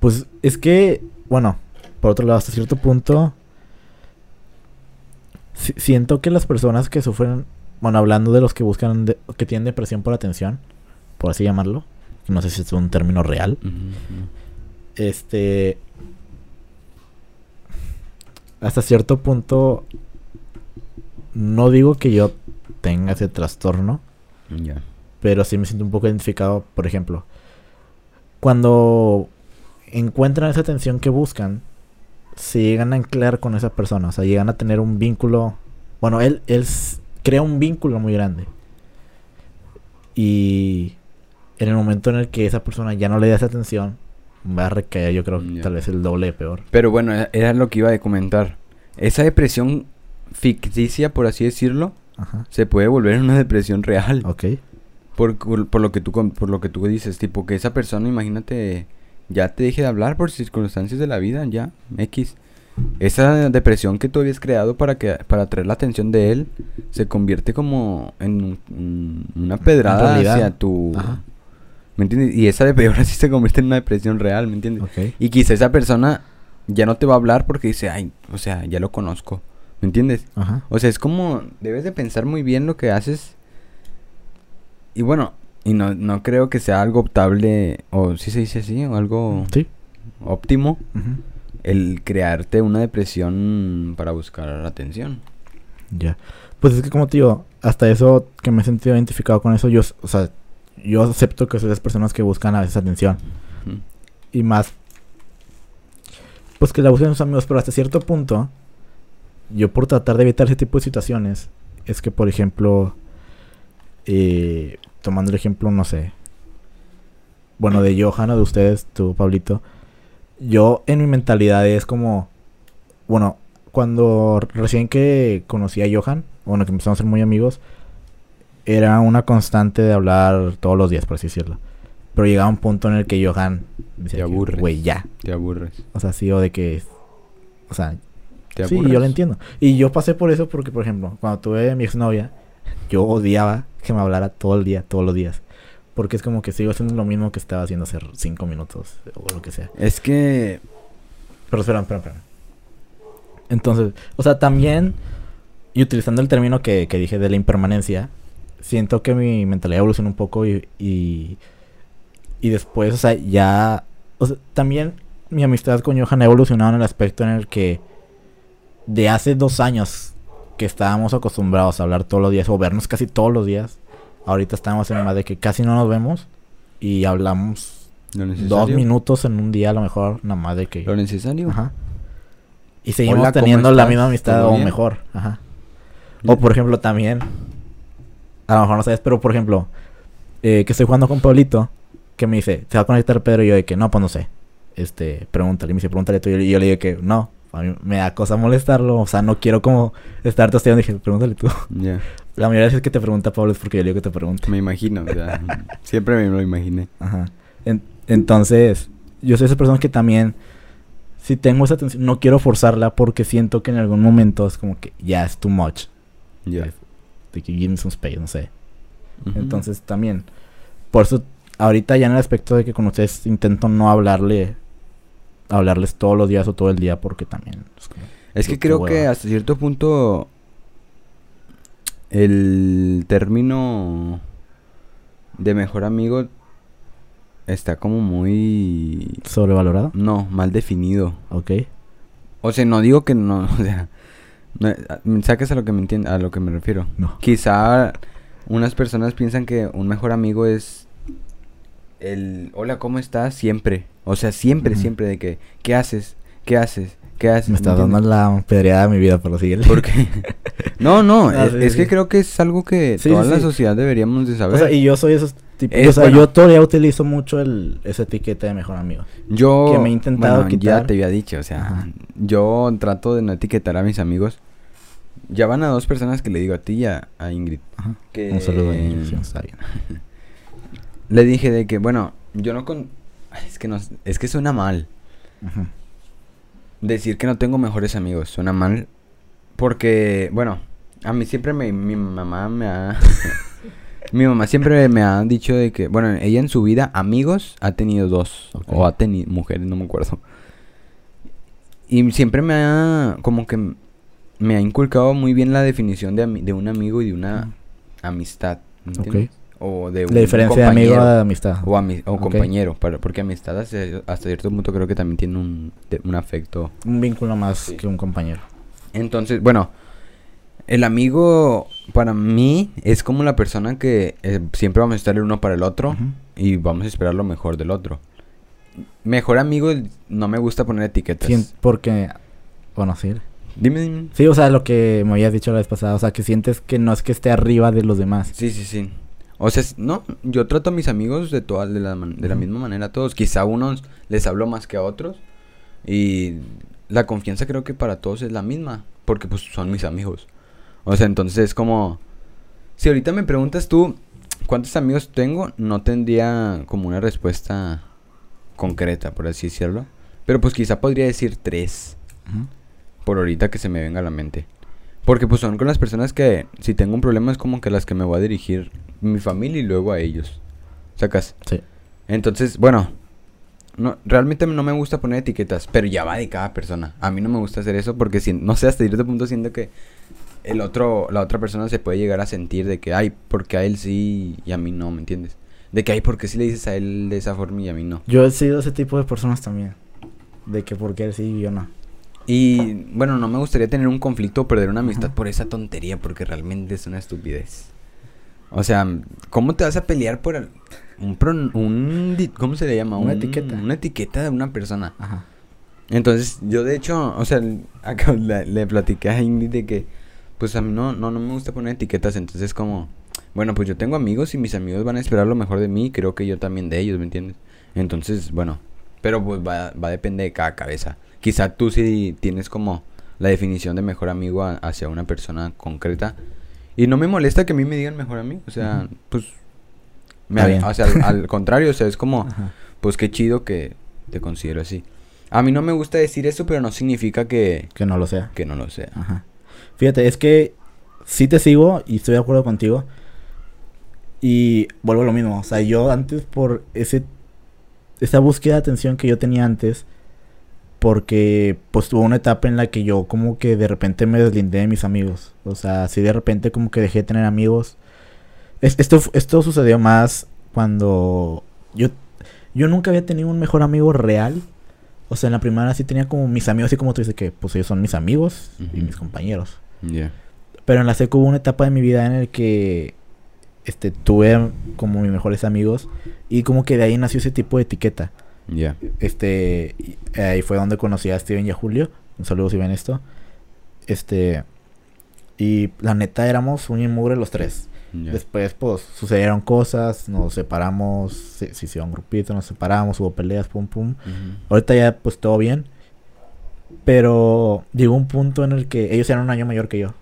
Pues es que bueno, por otro lado, hasta cierto punto, si- siento que las personas que sufren, bueno, hablando de los que buscan, de- que tienen depresión por atención, por así llamarlo, no sé si es un término real, este, hasta cierto punto, no digo que yo tenga ese trastorno, Ya. Pero sí me siento un poco identificado, por ejemplo, cuando encuentran esa atención que buscan, se llegan a anclar con esa persona, o sea, llegan a tener un vínculo, bueno, él, él crea un vínculo muy grande. Y en el momento en el que esa persona ya no le da esa atención, va a recaer, yo creo, Ya. tal vez el doble de peor. Pero bueno, era- era lo que iba a comentar. Esa depresión ficticia, por así decirlo, Ajá. se puede volver en una depresión real. Ok. Por, por- por lo que tú por lo que tú dices, tipo que esa persona, imagínate, ya te deje de hablar por circunstancias de la vida, ya, X. Esa depresión que tú habías creado para que para atraer la atención de él se convierte como en un- un- una pedrada realidad. hacia tu Ajá. ¿Me entiendes? Y esa de peor así se convierte en una depresión real, ¿me entiendes? Y quizá esa persona ya no te va a hablar porque dice, ay, o sea, ya lo conozco. ¿Me entiendes? Ajá. O sea, es como, debes de pensar muy bien lo que haces. Y bueno, y no, no creo que sea algo optable, o si se dice así, o algo Sí. óptimo, el crearte una depresión para buscar atención. Ya. Pues es que como te digo, hasta eso que me he sentido identificado con eso, yo, o sea, yo acepto que soy las personas que buscan a veces atención. Y más, pues que la buscan sus amigos, pero hasta cierto punto, yo por tratar de evitar ese tipo de situaciones, es que por ejemplo, eh, tomando el ejemplo, no sé, bueno, de Johan o de ustedes, tú, Pablito, yo en mi mentalidad es como, bueno, cuando recién que conocí a Johan, bueno, que empezamos a ser muy amigos, era una constante de hablar todos los días, por así decirlo. Pero llegaba un punto en el que Johan decía, Te aburres. güey, ya. Te aburres. O sea, sí, o de que, o sea, Te sí, aburres. yo lo entiendo. Y yo pasé por eso porque, por ejemplo, cuando tuve a mi exnovia, yo odiaba que me hablara todo el día, todos los días. Porque es como que sigo haciendo lo mismo que estaba haciendo hace cinco minutos o lo que sea. Es que Pero espera, espera, espera. Entonces, o sea, también, y utilizando el término que, que dije de la impermanencia, siento que mi mentalidad evolucionó un poco y, y, y después, o sea, ya, o sea, también mi amistad con Johan ha evolucionado en el aspecto en el que de hace dos años que estábamos acostumbrados a hablar todos los días o vernos casi todos los días, ahorita estamos en más de que casi no nos vemos y hablamos lo dos minutos en un día a lo mejor, nada más de que... Lo necesario. Ajá. Y seguimos Hola, ¿cómo teniendo la misma amistad ¿Todo o mejor. Ajá. O por ejemplo también, a lo mejor no sabes, pero por ejemplo, eh, que estoy jugando con Pablito, que me dice, ¿se va a conectar Pedro? Y yo de que no, pues no sé. Este, pregúntale, y me dice, pregúntale tú. Y yo, y yo le digo que no, a mí me da cosa molestarlo, o sea, no quiero como estar tosteando. Dije, pregúntale tú. La mayoría de veces que te pregunta Pablo es porque yo le digo que te pregunte. Me imagino, o sea, siempre me lo imaginé. Ajá. En- entonces, yo soy esa persona que también, si tengo esa atención, no quiero forzarla porque siento que en algún momento es como que ya es too much. Ya. De que give me some space, no sé. Entonces, también, por eso, ahorita ya en el aspecto de que con ustedes intento no hablarle, hablarles todos los días o todo el día porque también. es como- Es que creo que hasta cierto punto el término de mejor amigo está como muy sobrevalorado. no, mal definido. Ok. O sea, no digo que no, o sea, no, a- sacas a lo que me entiende, a lo que me refiero. No. Quizá unas personas piensan que un mejor amigo es el hola, ¿cómo estás? siempre. O sea, siempre, siempre de que ¿qué haces? ¿Qué haces? ¿Qué haces? Me está dando la pedreada de mi vida, pero síguele. Porque no, no, Ah, es, sí, es sí. que creo que es algo que Sí, toda sí, la sí. sociedad deberíamos de saber. O sea, y yo soy esos tipos. Es o sea, bueno. yo todavía utilizo mucho el, esa etiqueta de mejor amigo. yo que me he intentado bueno, ya quitar. te había dicho, o sea, Ajá. yo trato de no etiquetar a mis amigos. Ya van a dos personas que le digo a ti y a, a Ingrid. Ajá. Que Un saludo a Ingrid, sí, está bien. le dije de que, bueno, yo no con es que no es que suena mal decir que no tengo mejores amigos, suena mal porque, bueno, a mí siempre me mi mamá me ha Mi mamá siempre me ha dicho de que, bueno, ella en su vida amigos ha tenido dos o ha tenido mujeres, no me acuerdo. Y siempre me ha, como que me ha inculcado muy bien la definición de, de un amigo y de una amistad. ¿me Ok. O de un La diferencia de amigo a amistad. O, ami- o compañero, para- porque amistad hasta, hasta cierto punto creo que también tiene un, de- un afecto. Un vínculo más Sí. que un compañero. Entonces, bueno, el amigo para mí es como la persona que eh, siempre vamos a estar el uno para el otro y vamos a esperar lo mejor del otro. Mejor amigo, no me gusta poner etiquetas. Porque, bueno, sí. Dime, dime. Sí, o sea, lo que me habías dicho la vez pasada, o sea, que sientes que no es que esté arriba de los demás. Sí, sí, sí. O sea, no, yo trato a mis amigos de toda, de la, de la misma manera a todos. Quizá a unos les hablo más que a otros. Y la confianza creo que para todos es la misma. Porque pues son mis amigos. O sea, entonces es como... Si ahorita me preguntas tú cuántos amigos tengo, no tendría como una respuesta concreta, por así decirlo. Pero pues quizá podría decir tres por ahorita que se me venga a la mente. Porque pues son con las personas que si tengo un problema es como que las que me voy a dirigir mi familia y luego a ellos. ¿Sacas? Sí. Entonces, bueno, no, realmente no me gusta poner etiquetas, pero ya va de cada persona. A mí no me gusta hacer eso porque si, no sé, hasta cierto punto siento que el otro, la otra persona se puede llegar a sentir de que, ay, porque a él sí y a mí no, ¿me entiendes? De que, ay, porque si le dices a él de esa forma y a mí no. Yo he sido ese tipo de personas también. De que porque él sí y yo no. Y bueno, no me gustaría tener un conflicto o perder una amistad Ajá. por esa tontería, porque realmente es una estupidez. O sea, ¿cómo te vas a pelear por el- un, pron- un di- ¿cómo se le llama? Una Un- etiqueta. Una etiqueta de una persona. Ajá. Entonces, yo de hecho, o sea, acá le, le platiqué a Ingrid de que, pues a mí no, no, no me gusta poner etiquetas, entonces como, bueno, pues yo tengo amigos y mis amigos van a esperar lo mejor de mí, y creo que yo también de ellos, ¿me entiendes? Entonces, bueno, pero pues va, va a depender de cada cabeza. Quizá tú sí tienes como la definición de mejor amigo a- hacia una persona concreta. Y no me molesta que a mí me digan mejor amigo, o sea, pues, me, Está bien. o sea, al, al contrario, o sea, es como, Ajá. pues qué chido que te considero así. A mí no me gusta decir eso, pero no significa que, Que no lo sea. que no lo sea. Ajá. Fíjate, es que sí te sigo y estoy de acuerdo contigo. Y vuelvo a lo mismo. O sea, yo antes por ese esa búsqueda de atención que yo tenía antes, porque pues tuvo una etapa en la que yo como que de repente me deslindé de mis amigos. O sea, así de repente como que dejé de tener amigos. Es- esto, esto sucedió más cuando yo, yo nunca había tenido un mejor amigo real. O sea, en la primera sí tenía como mis amigos, así como tú dices que pues ellos son mis amigos y mis compañeros. Pero en la secu hubo una etapa de mi vida en el que este tuve como mis mejores amigos y como que de ahí nació ese tipo de etiqueta. Ya. Este ahí fue donde conocí a Steven y a Julio. Un saludo si ven esto. Este y la neta éramos un y mugre los tres. Después pues sucedieron cosas, nos separamos, se, se hicieron grupitos, nos separamos, hubo peleas, pum pum. Ahorita ya pues todo bien. Pero llegó un punto en el que ellos eran un año mayor que yo.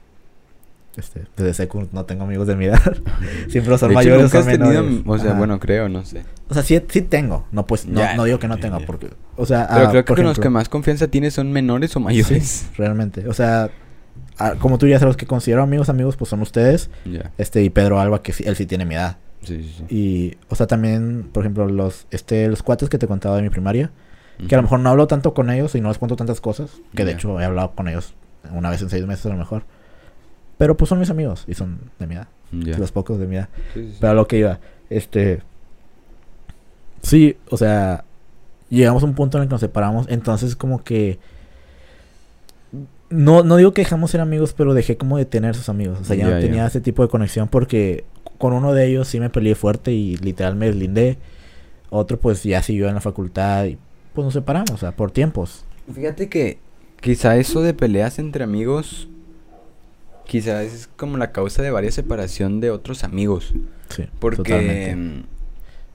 Este, desde secu no tengo amigos de mi edad. Siempre son De hecho, mayores nunca o tenido, sea, Ajá. bueno, creo, no sé. O sea, sí, sí tengo. No, pues, no, no digo que no tenga, porque... O sea, Pero ah, creo que por los que más confianza tienes son menores o mayores. Sí, realmente. O sea, ah, como tú ya sabes, los que considero amigos, amigos, pues son ustedes. Ya. Este, y Pedro Alba, que sí- él sí tiene mi edad. Sí, sí, sí. Y, o sea, también, por ejemplo, los, este, los cuates que te contaba de mi primaria. Que a lo mejor no hablo tanto con ellos y no les cuento tantas cosas. Que de hecho he hablado con ellos una vez en seis meses a lo mejor. Pero pues son mis amigos y son de mi edad. Los pocos de mi edad. Sí, sí, sí. Pero a lo que iba, este. Sí, o sea, llegamos a un punto en el que nos separamos. Entonces, como que. No, no digo que dejamos ser amigos, pero dejé como de tener sus amigos. O sea, ya, no tenía ese tipo de conexión porque con uno de ellos sí me peleé fuerte y literal me deslindé. Otro, pues ya siguió en la facultad y pues nos separamos, o sea, por tiempos. Fíjate que quizá eso de peleas entre amigos, quizá es como la causa de varias separación de otros amigos. Sí, Porque... totalmente. mm,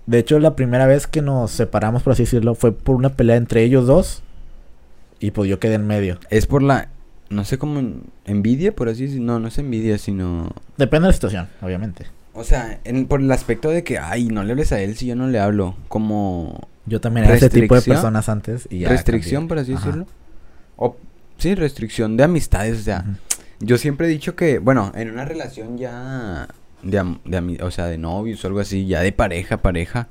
De hecho, la primera vez que nos separamos, por así decirlo, fue por una pelea entre ellos dos. Y pues yo quedé en medio. Es por la... No sé cómo... Envidia, por así decirlo. No, no es envidia, sino... Depende de la situación, obviamente. O sea, en, por el aspecto de que, ay, no le hables a él si yo no le hablo. Como Yo también era ese tipo de personas antes. Y ya restricción, cambié. por así Ajá. decirlo. O, sí, restricción de amistades. O sea. Yo siempre he dicho que, bueno, en una relación ya de, de o sea, de novios o algo así, ya de pareja, pareja,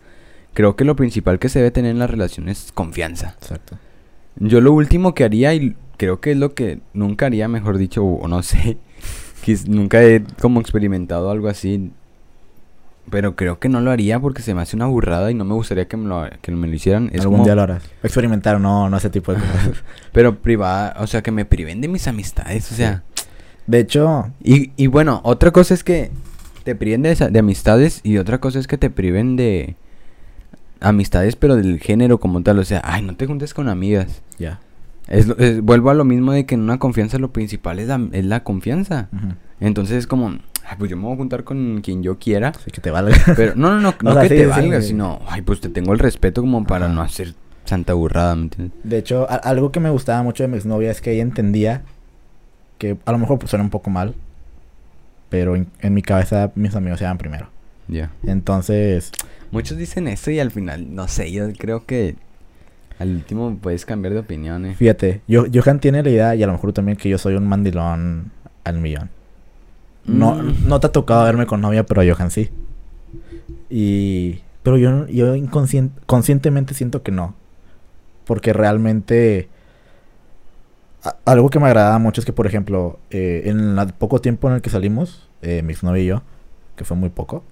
creo que lo principal que se debe tener en la relación es confianza. Exacto. Yo lo último que haría, y creo que es lo que nunca haría, mejor dicho, o no sé, que nunca he como experimentado algo así, pero creo que no lo haría porque se me hace una burrada y no me gustaría que me lo, que me lo hicieran. Es Algún como- día lo harás. Experimentar, no, no ese tipo de cosas. Pero privada, o sea, que me priven de mis amistades, o sea. De hecho, Y, y bueno, otra cosa es que te priven de, esa- de amistades y otra cosa es que te priven de amistades, pero del género como tal. O sea, ay, no te juntes con amigas. ya. Es, lo- es- vuelvo a lo mismo de que en una confianza lo principal es la, es la confianza. Entonces es como, ay, pues yo me voy a juntar con quien yo quiera. Así que te valga. Pero no, no, no, no sea, que sí, te sí, valga, sí. sino, ay, pues te tengo el respeto como para Ajá. no hacer santa burrada, ¿me entiendes? De hecho, algo que me gustaba mucho de mi exnovia es que ella entendía que a lo mejor pues, suena un poco mal, pero en, en mi cabeza mis amigos eran primero. Ya. Entonces, Muchos dicen eso y al final, no sé, yo creo que al último puedes cambiar de opinión, eh. fíjate, yo, Johan tiene la idea, y a lo mejor también, que yo soy un mandilón al millón. No, Mm. no te ha tocado verme con novia, pero a Johan sí. Y... Pero yo, yo inconscien- conscientemente siento que no. Porque realmente... algo que me agradaba mucho es que, por ejemplo, eh, en el poco tiempo en el que salimos, eh, mi exnovia y yo, que fue muy poco,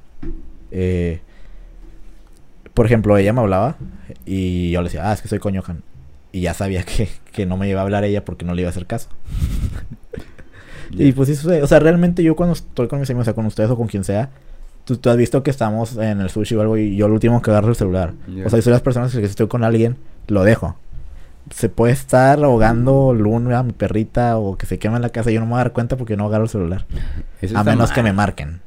eh, por ejemplo, ella me hablaba y yo le decía, ah, es que soy con Johan. Y ya sabía que, que no me iba a hablar ella porque no le iba a hacer caso. Y pues sucede. O sea, realmente yo cuando estoy con mis amigos, o sea, con ustedes o con quien sea, tú, tú has visto que estamos en el sushi o algo y yo lo último que agarro el celular. O sea, yo soy las personas que si estoy con alguien, lo dejo. Se puede estar ahogando Luna, mi perrita, o que se quema en la casa, yo no me voy a dar cuenta porque no agarro el celular. Eso A menos que me marquen.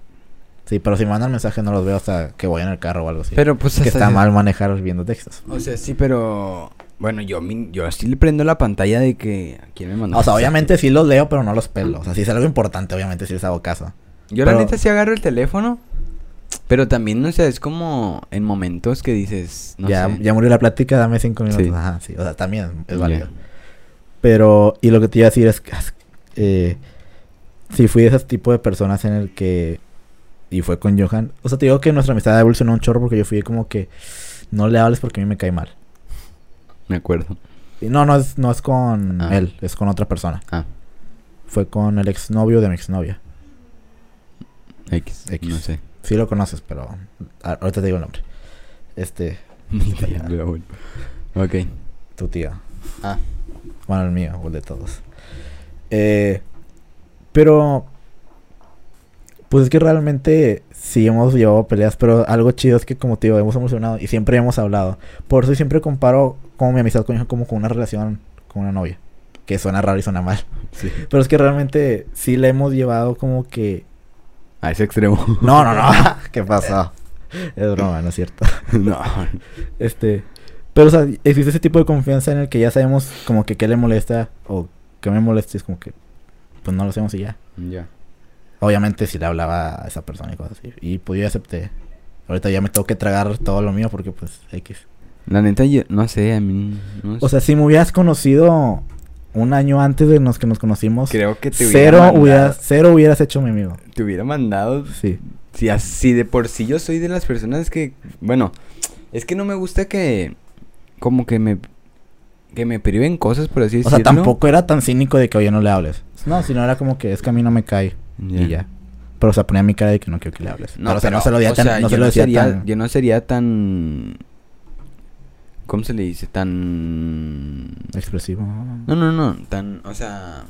Sí, pero si me mandan mensajes no los veo hasta que voy en el carro o algo así. Pero pues que está mal manejar viendo textos. O sea, sí, pero bueno, yo yo sí le prendo la pantalla de que quién me mandó. O sea, obviamente sí los leo, pero no los pelo. O sea, si es algo importante, obviamente sí les hago caso. Yo pero- la neta sí agarro el teléfono, pero también no sé, es como en momentos que dices, no ya, sé. ya murió la plática, dame cinco minutos. Sí. Ajá, sí. O sea, también es válido. Pero, y lo que te iba a decir es que, eh, si fui de ese tipo de personas en el que, y fue con Johan, o sea, te digo que nuestra amistad evolucionó un chorro porque yo fui como que, no le hables porque a mí me cae mal. Me acuerdo. No, no es, no es con Ah. él, es con otra persona. Ah, Fue con el exnovio de mi exnovia. X, X. no sé. Sí lo conoces, pero ahorita te digo el nombre. Este, pero bueno. Ok. tu tío. Ah, Bueno, el mío, o el de todos. Eh, pero, pues es que realmente sí hemos llevado peleas, pero algo chido es que, como te digo, hemos emocionado y siempre hemos hablado. Por eso siempre comparo como mi amistad con Johan como con una relación con una novia. Que suena raro y suena mal. sí. Pero es que realmente sí le hemos llevado como que... A ese extremo. No, no, no. ¿Qué pasó? Es broma, no es cierto. no. Este, pero o sea, existe ese tipo de confianza en el que ya sabemos como que qué le molesta o qué me molesta, es como que pues no lo hacemos y ya. Ya. Obviamente si le hablaba a esa persona y cosas así. Y pues yo acepté. Ahorita ya me tengo que tragar todo lo mío porque pues X. La neta, yo no sé, a mí. No O sea, si me hubieras conocido un año antes de los que nos conocimos, creo que te hubiera cero mandado- hubieras, cero hubieras hecho mi amigo. Te hubiera mandado. Sí. Si así de por sí yo soy de las personas que. Bueno, es que no me gusta que. Como que me. Que me priven cosas, por así O decirlo. sea, tampoco era tan cínico de que oye no le hables. No, sino era como que es que a mí no me cae. Y ya. Pero o sea, ponía mi cara de que no quiero que le hables. No, pero, o sea, no se lo decía o tan, sea, no se lo decía sería, tan. Yo no sería tan... ¿Cómo se le dice? Tan... expresivo. No, no, no. Tan... O sea...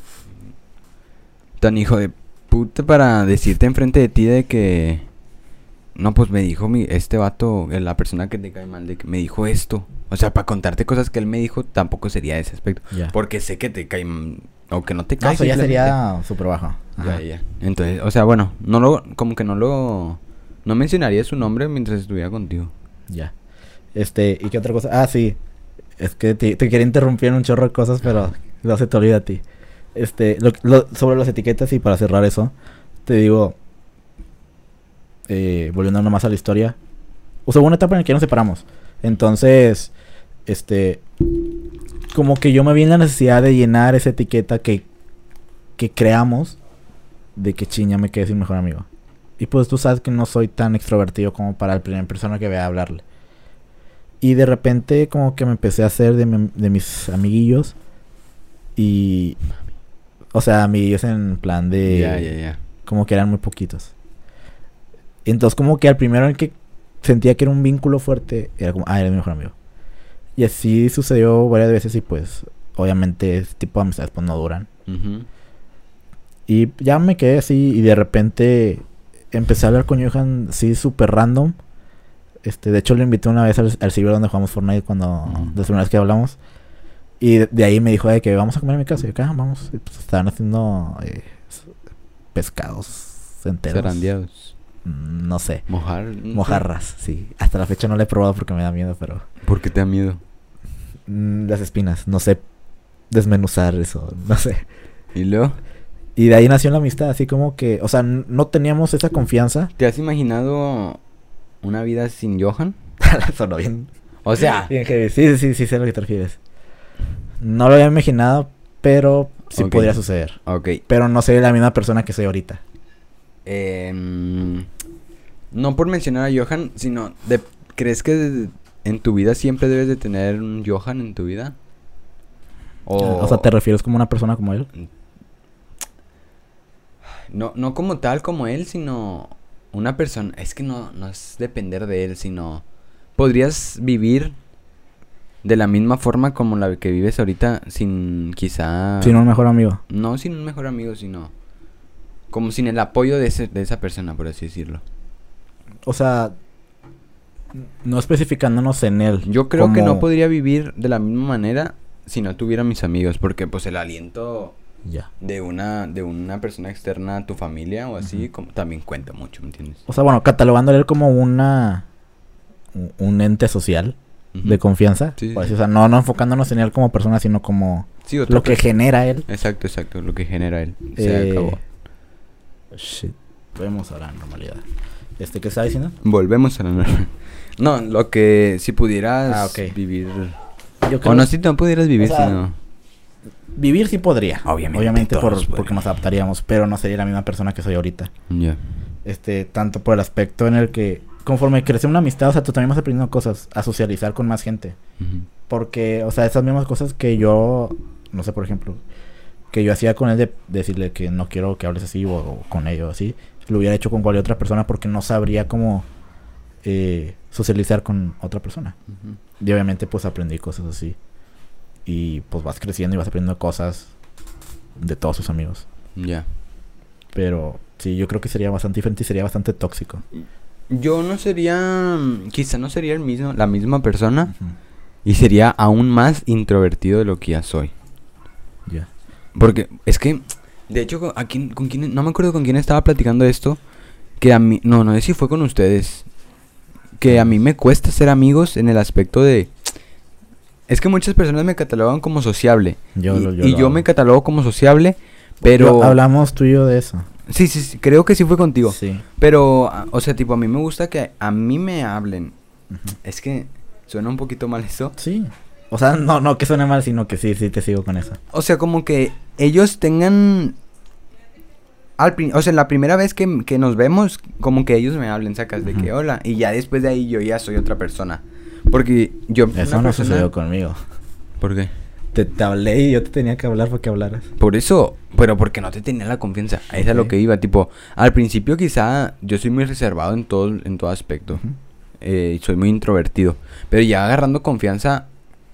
Tan hijo de puta para decirte enfrente de ti de que... No, pues me dijo mi, este vato, eh, la persona que te cae mal, de que me dijo esto. O sea, para contarte cosas que él me dijo, tampoco sería ese aspecto. Ya. Porque sé que te cae... O que no te No, cae. eso ya sería súper bajo. Ya, ya. Entonces, o sea, bueno, no lo, como que no lo, no mencionaría su nombre mientras estuviera contigo. Ya. Este, ¿y qué otra cosa? Ah, sí. Es que te, te quería interrumpir en un chorro de cosas, pero no se te olvida a ti. Este, lo, lo- sobre las etiquetas y para cerrar eso, te digo, eh, volviendo nomás a la historia, o sea, hubo una etapa en la que nos separamos. Entonces, este, como que yo me vi en la necesidad de llenar esa etiqueta que, que creamos de que chiña me quedé sin mejor amigo. Y pues tú sabes que no soy tan extrovertido como para la primera persona que vea hablarle. Y de repente como que me empecé a hacer de, mi- de mis amiguillos. Y... O sea, amiguillos en plan de... Ya, ya, ya. Como que eran muy poquitos. Entonces como que al primero en que sentía que era un vínculo fuerte, era como, ah, eres mi mejor amigo. Y así sucedió varias veces y pues obviamente ese tipo de amistades pues no duran. Y ya me quedé así y de repente empecé a hablar con Johan así súper random. Este, de hecho le invité una vez al, al ciber donde jugamos Fortnite cuando, Ujú. de la primera vez que hablamos. Y de, de ahí me dijo de que vamos a comer en mi casa. Y yo, "Ah, vamos. Y, pues, estaban haciendo eh, pescados enteros. Zarandeados. Mm, No sé. Mojar. Mojarras, sí. Hasta la fecha no la he probado porque me da miedo, pero... ¿Por qué te da miedo? mm, las espinas, no sé desmenuzar eso, no sé. ¿Y luego? Y de ahí nació la amistad, así como que, o sea, no teníamos esa confianza. ¿Te has imaginado una vida sin Johan? Sonó bien. O sea, Bien heavy. Sí, sí, sí, sé a lo que te refieres. No lo había imaginado, pero sí podría suceder. ok. Pero no sería la misma persona que soy ahorita. Em, no por mencionar a Johan, sino de, ¿crees que en tu vida siempre debes de tener un Johan en tu vida? O sea, ¿te refieres como una persona como él? No, no como tal como él, sino una persona. Es que no, no es depender de él, sino podrías vivir de la misma forma como la que vives ahorita sin quizá... Sin un mejor amigo. No sin un mejor amigo, sino como sin el apoyo de, ese, de esa persona, por así decirlo. O sea, no especificándonos en él. Yo creo que no podría vivir de la misma manera si no tuviera mis amigos, porque pues el aliento Ya. de una de una persona externa a tu familia o así como, también cuenta mucho, ¿me entiendes? O sea, bueno, catalogándole él como una... un- ente social de confianza. Sí, así, sí. O sea, no, no enfocándonos en él como persona, sino como Sí, lo que genera él. Exacto, exacto, lo que genera él. Se Eh, acabó. Shit. Podemos a la normalidad. Este, ¿qué estaba diciendo? Volvemos a la norma. No, lo que si pudieras Ah, vivir Yo o no si no pudieras vivir O sea, sino Vivir sí podría. Obviamente, Obviamente por, porque nos adaptaríamos, pero no sería la misma persona que soy ahorita. Este, tanto por el aspecto en el que conforme crece una amistad, o sea, tú también vas aprendiendo cosas, a socializar con más gente. Porque, o sea, esas mismas cosas que yo, no sé, por ejemplo, que yo hacía con él de decirle que no quiero que hables así o, o con ellos así, lo hubiera hecho con cualquier otra persona porque no sabría cómo eh, socializar con otra persona. Y obviamente pues aprendí cosas así. Y pues vas creciendo y vas aprendiendo cosas de todos sus amigos. Ya. Pero sí, yo creo que sería bastante diferente y sería bastante tóxico. Yo no sería quizá no sería el mismo la misma persona y sería aún más introvertido de lo que ya soy. Ya. Porque es que, de hecho, ¿a quién- con quién- no me acuerdo con quién estaba platicando esto. Que a mí, no, no sé si fue con ustedes. Que a mí me cuesta ser amigos en el aspecto de... Es que muchas personas me catalogan como sociable. Yo y lo- yo y lo yo me catalogo como sociable, pero... Yo- hablamos tú y yo de eso. Sí, sí, sí, creo que sí fue contigo. Sí. Pero, o sea, tipo, a mí me gusta que a mí me hablen. Es que suena un poquito mal eso. Sí. O sea, no, no que suene mal, sino que sí, sí te sigo con eso. O sea, como que ellos tengan... Al o sea, la primera vez que, que nos vemos, como que ellos me hablen, sacas de que hola. Y ya después de ahí yo ya soy otra persona. Porque yo... Eso no persona- sucedió conmigo. ¿Por qué? Te, te hablé y yo te tenía que hablar para que hablaras. Por eso, pero porque no te tenía la confianza. Ahí es a lo que iba, tipo, al principio quizá yo soy muy reservado en todo, en todo aspecto. Ujú. eh, y soy muy introvertido. Pero ya agarrando confianza,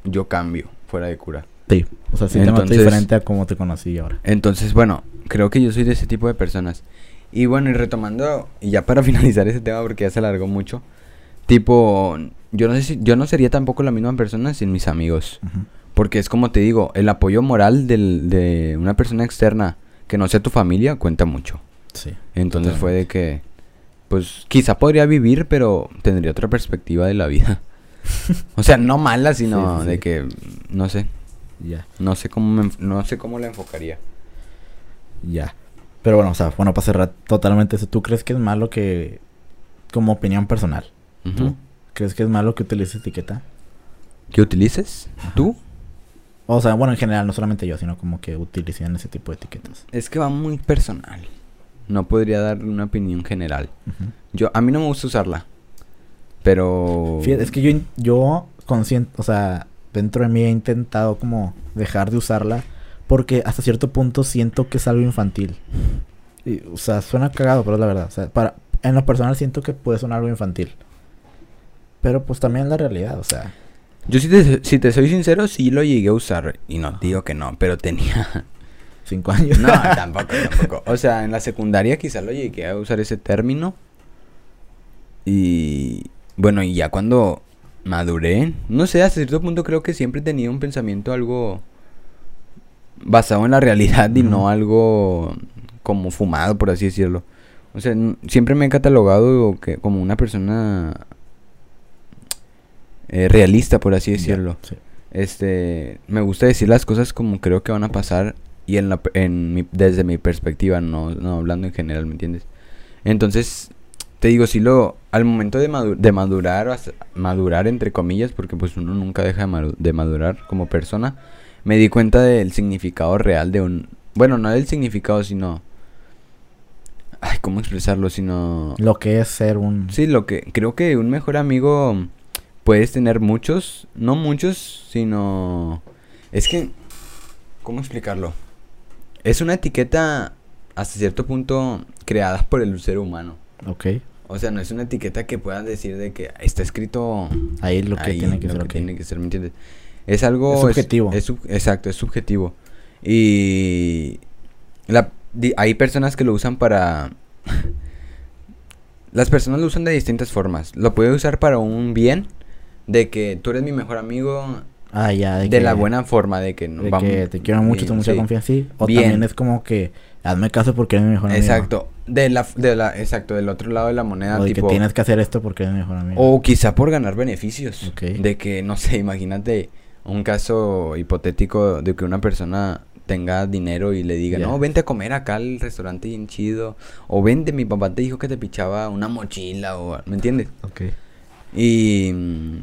yo cambio, fuera de cura. Sí. O sea, sí te Entonces- noté diferente a como te conocí ahora. Entonces, bueno, creo que yo soy de ese tipo de personas. Y bueno, y retomando, y ya para finalizar ese tema porque ya se alargó mucho, tipo, yo no sé si, yo no sería tampoco la misma persona sin mis amigos. Porque es como te digo, el apoyo moral del, de una persona externa que no sea tu familia cuenta mucho. Sí. Entonces fue de que, pues quizá podría vivir, pero tendría otra perspectiva de la vida. o sea, no mala, sino Sí, sí, de sí. que, no sé, Ya. no sé cómo, me no sé cómo la enfocaría. Ya. Pero bueno, o sea, bueno, para cerrar totalmente eso, ¿tú crees que es malo que, como opinión personal, Ujú. ¿tú crees que es malo que utilices etiqueta? ¿Qué utilices? ¿Tú? O sea, bueno, en general, no solamente yo, sino como que utilizan ese tipo de etiquetas. Es que va muy personal. No podría dar una opinión general. Yo, a mí no me gusta usarla. Pero... Fíjate, es que yo, yo consciente, o sea, dentro de mí he intentado como dejar de usarla porque hasta cierto punto siento que es algo infantil. Y, o sea, suena cagado, pero es la verdad. O sea, para, en lo personal siento que puede sonar algo infantil. Pero pues también la realidad, o sea. Yo si te, si te soy sincero, sí lo llegué a usar. Y no digo que no, pero tenía... Cinco años. No, tampoco, tampoco. O sea, en la secundaria quizás lo llegué a usar ese término. Y bueno, y ya cuando maduré, no sé, hasta cierto punto creo que siempre tenía un pensamiento algo basado en la realidad y no algo como fumado, por así decirlo. O sea, siempre me he catalogado que, como una persona eh, realista, por así decirlo. Sí. Este, me gusta decir las cosas como creo que van a pasar y en la, en mi- desde mi perspectiva, no, no hablando en general, ¿me entiendes? Entonces, te digo, si lo, al momento de, madu- de madurar, hasta- madurar entre comillas, porque pues uno nunca deja de, madu- de madurar como persona, me di cuenta del significado real de un, bueno, no del significado, sino, ay, ¿cómo expresarlo? Sino, Lo que es ser un... Sí, lo que creo que un mejor amigo puedes tener muchos, no muchos, sino es que ¿cómo explicarlo? Es una etiqueta hasta cierto punto creada por el ser humano. Ok. O sea, no es una etiqueta que puedas decir de que está escrito Ahí lo que ahí, tiene que lo ser, que tiene que ser, ¿me entiendes? Es algo Es subjetivo. es sub- exacto, es subjetivo. Y la, di- hay personas que lo usan para las personas lo usan de distintas formas. Lo puede usar para un bien de que tú eres mi mejor amigo Ah, ya. de, De, que- la buena forma de que no De vamos- que te quiero mucho, tengo mucha sí. confianza, sí. O Bien. también es como que hazme caso porque eres mi mejor amigo. Exacto. De la de la exacto, del otro lado de la moneda O de tipo que tienes que hacer esto porque eres mi mejor amigo. O quizá por ganar beneficios. Ok. De que, no sé, imagínate un caso hipotético de que una persona tenga dinero y le diga, no, vente a comer acá al restaurante bien chido. O vente, mi papá te dijo que te pichaba una mochila o... ¿Me entiendes? Ok. Y... mm,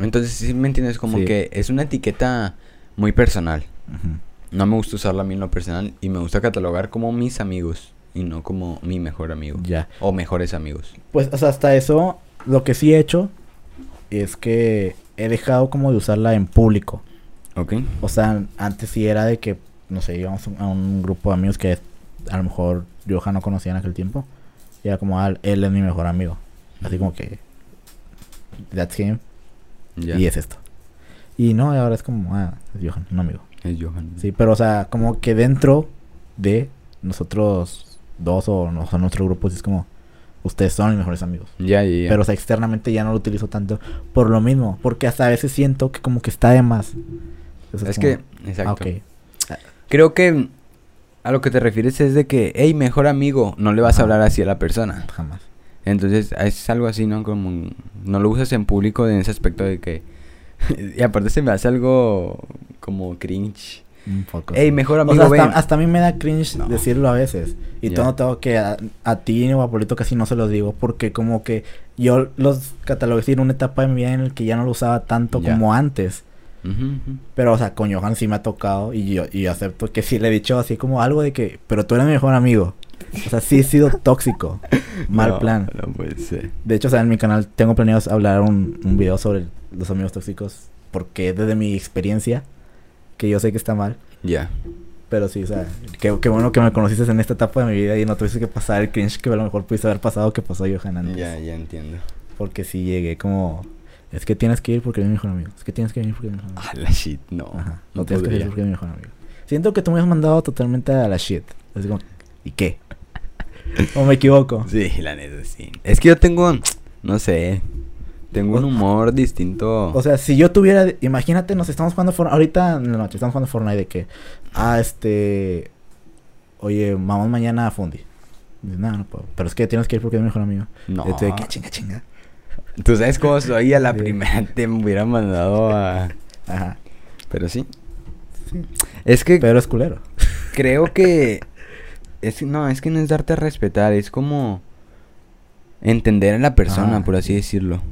Entonces, sí, ¿me entiendes? Como Sí. que es una etiqueta muy personal. No me gusta usarla a mí en lo personal y me gusta catalogar como mis amigos y no como mi mejor amigo. Ya. O mejores amigos. Pues, o sea, hasta eso, lo que sí he hecho es que he dejado como de usarla en público. ¿Ok? O sea, antes sí era de que, no sé, íbamos a un grupo de amigos que a lo mejor Johan no conocía en aquel tiempo. Y era como, ah, él es mi mejor amigo. Así como que, that's him. Y es esto. Y no, ahora es como, ah, es Johan, un amigo. Es Johan. Sí, pero o sea, como que dentro de nosotros dos o, o sea, nuestro grupo sí es como, ustedes son mis mejores amigos. Ya, ya. Pero o sea, externamente ya no lo utilizo tanto por lo mismo, porque hasta a veces siento que como que está de más. Entonces es como, que, exacto. ah, ok. Creo que a lo que te refieres es de que, hey, mejor amigo, no le vas a hablar así a la persona. Jamás. Entonces, es algo así, ¿no? Como, no lo usas en público en ese aspecto de que... y aparte se me hace algo como cringe. Un poco. Sí. mejor O amigo, sea, hasta, ven. hasta a mí me da cringe No. decirlo a veces. Y todo tengo que a, a ti o a Polito casi no se los digo. Porque como que yo los catalogué en una etapa de mi vida en la que ya no lo usaba tanto como antes. Pero, o sea, con Johan sí me ha tocado. Y yo, y yo acepto que sí le he dicho así como algo de que, pero tú eres mi mejor amigo. O sea, sí he sido tóxico. Mal No, plan. No puede ser. De hecho, o sea, en mi canal tengo planeado hablar un, un video sobre los amigos tóxicos. Porque desde mi experiencia, que yo sé que está mal. Ya. Pero sí, o sea, qué, qué bueno que me conociste en esta etapa de mi vida y no tuviste que pasar el cringe que a lo mejor pudiste haber pasado que pasó Johan antes. Ya, ya entiendo. Porque sí llegué como, es que tienes que ir porque eres mi mejor amigo. Es que tienes que venir porque eres mi mejor amigo. Ah, la shit, no. Ajá, no, no tienes que ir porque eres mi mejor amigo. Siento que tú me has mandado totalmente a la shit. Así como, ¿y qué? ¿O me equivoco? Sí, la neta, sí. Es que yo tengo, no sé, tengo un humor distinto. O sea, si yo tuviera, imagínate, nos estamos jugando Fortnite, ahorita en la noche estamos jugando Fortnite de que, ah, este, oye, vamos mañana a Fundi. Dices, no, no puedo, pero es que tienes que ir porque eres mi mejor amigo. no. Este, que chinga, chinga. Tú sabes cómo soy, a la Sí. primera te me hubiera mandado a... Ajá. Pero sí. Es que Pero es culero. creo que... Es, no, es que no es darte a respetar, es como... Entender a la persona, Ah, por así sí. decirlo.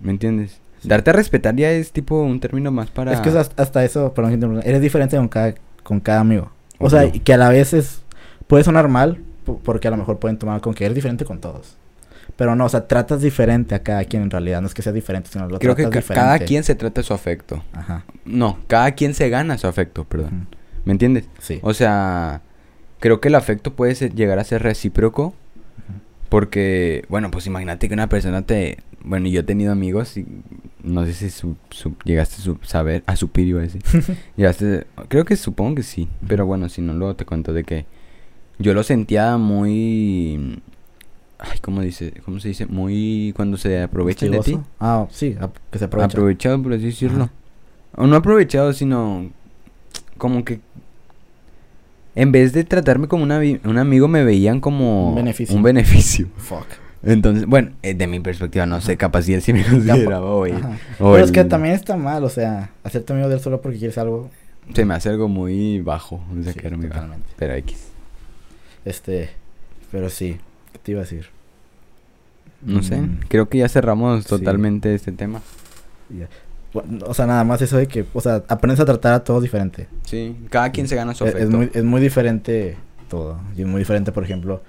¿Me entiendes? Darte a respetar ya es tipo un término más para... Es que hasta, hasta eso, perdón, que eres diferente con cada, con cada amigo. O sea, que a la vez es, puede sonar mal, po- porque a lo mejor pueden tomar con que eres diferente con todos. Pero no, o sea, tratas diferente a cada quien en realidad. No es que sea diferente, sino lo Creo que tratas cada diferente. quien se trata su afecto. Ajá. No, cada quien se gana su afecto, perdón. ¿Me entiendes? Sí. O sea, creo que el afecto puede ser- llegar a ser recíproco. Porque, bueno, pues imagínate que una persona te... Bueno, yo he tenido amigos y no sé si su, su- llegaste a su- saber, a supir, iba a decir. llegaste, creo que supongo que sí, pero bueno, si no, luego te cuento de que yo lo sentía muy... Ay, ¿cómo dice? ¿Cómo se dice? Muy... Cuando se aprovechan de ti. Ah, sí, que se aprovecha. Aprovechado, por así decirlo. Ajá. O no aprovechado, sino como que en vez de tratarme como una un amigo, me veían como Un beneficio. un beneficio. Fuck. Entonces, bueno, eh, de mi perspectiva, no sé, capaz si él sí me consideraba o Pero es que también está mal, o sea, hacerte amigo de él solo porque quieres algo. Se me hace algo muy bajo. O sea, Sí, que era muy bajo. Pero X. Este, pero sí, ¿qué te iba a decir? No sé, Mm, creo que ya cerramos Sí. totalmente este tema. ya. O sea, nada más eso de que, o sea, aprendes a tratar a todos diferente. Sí, cada quien se gana su afecto. es muy, es muy diferente todo. Y es muy diferente, por ejemplo,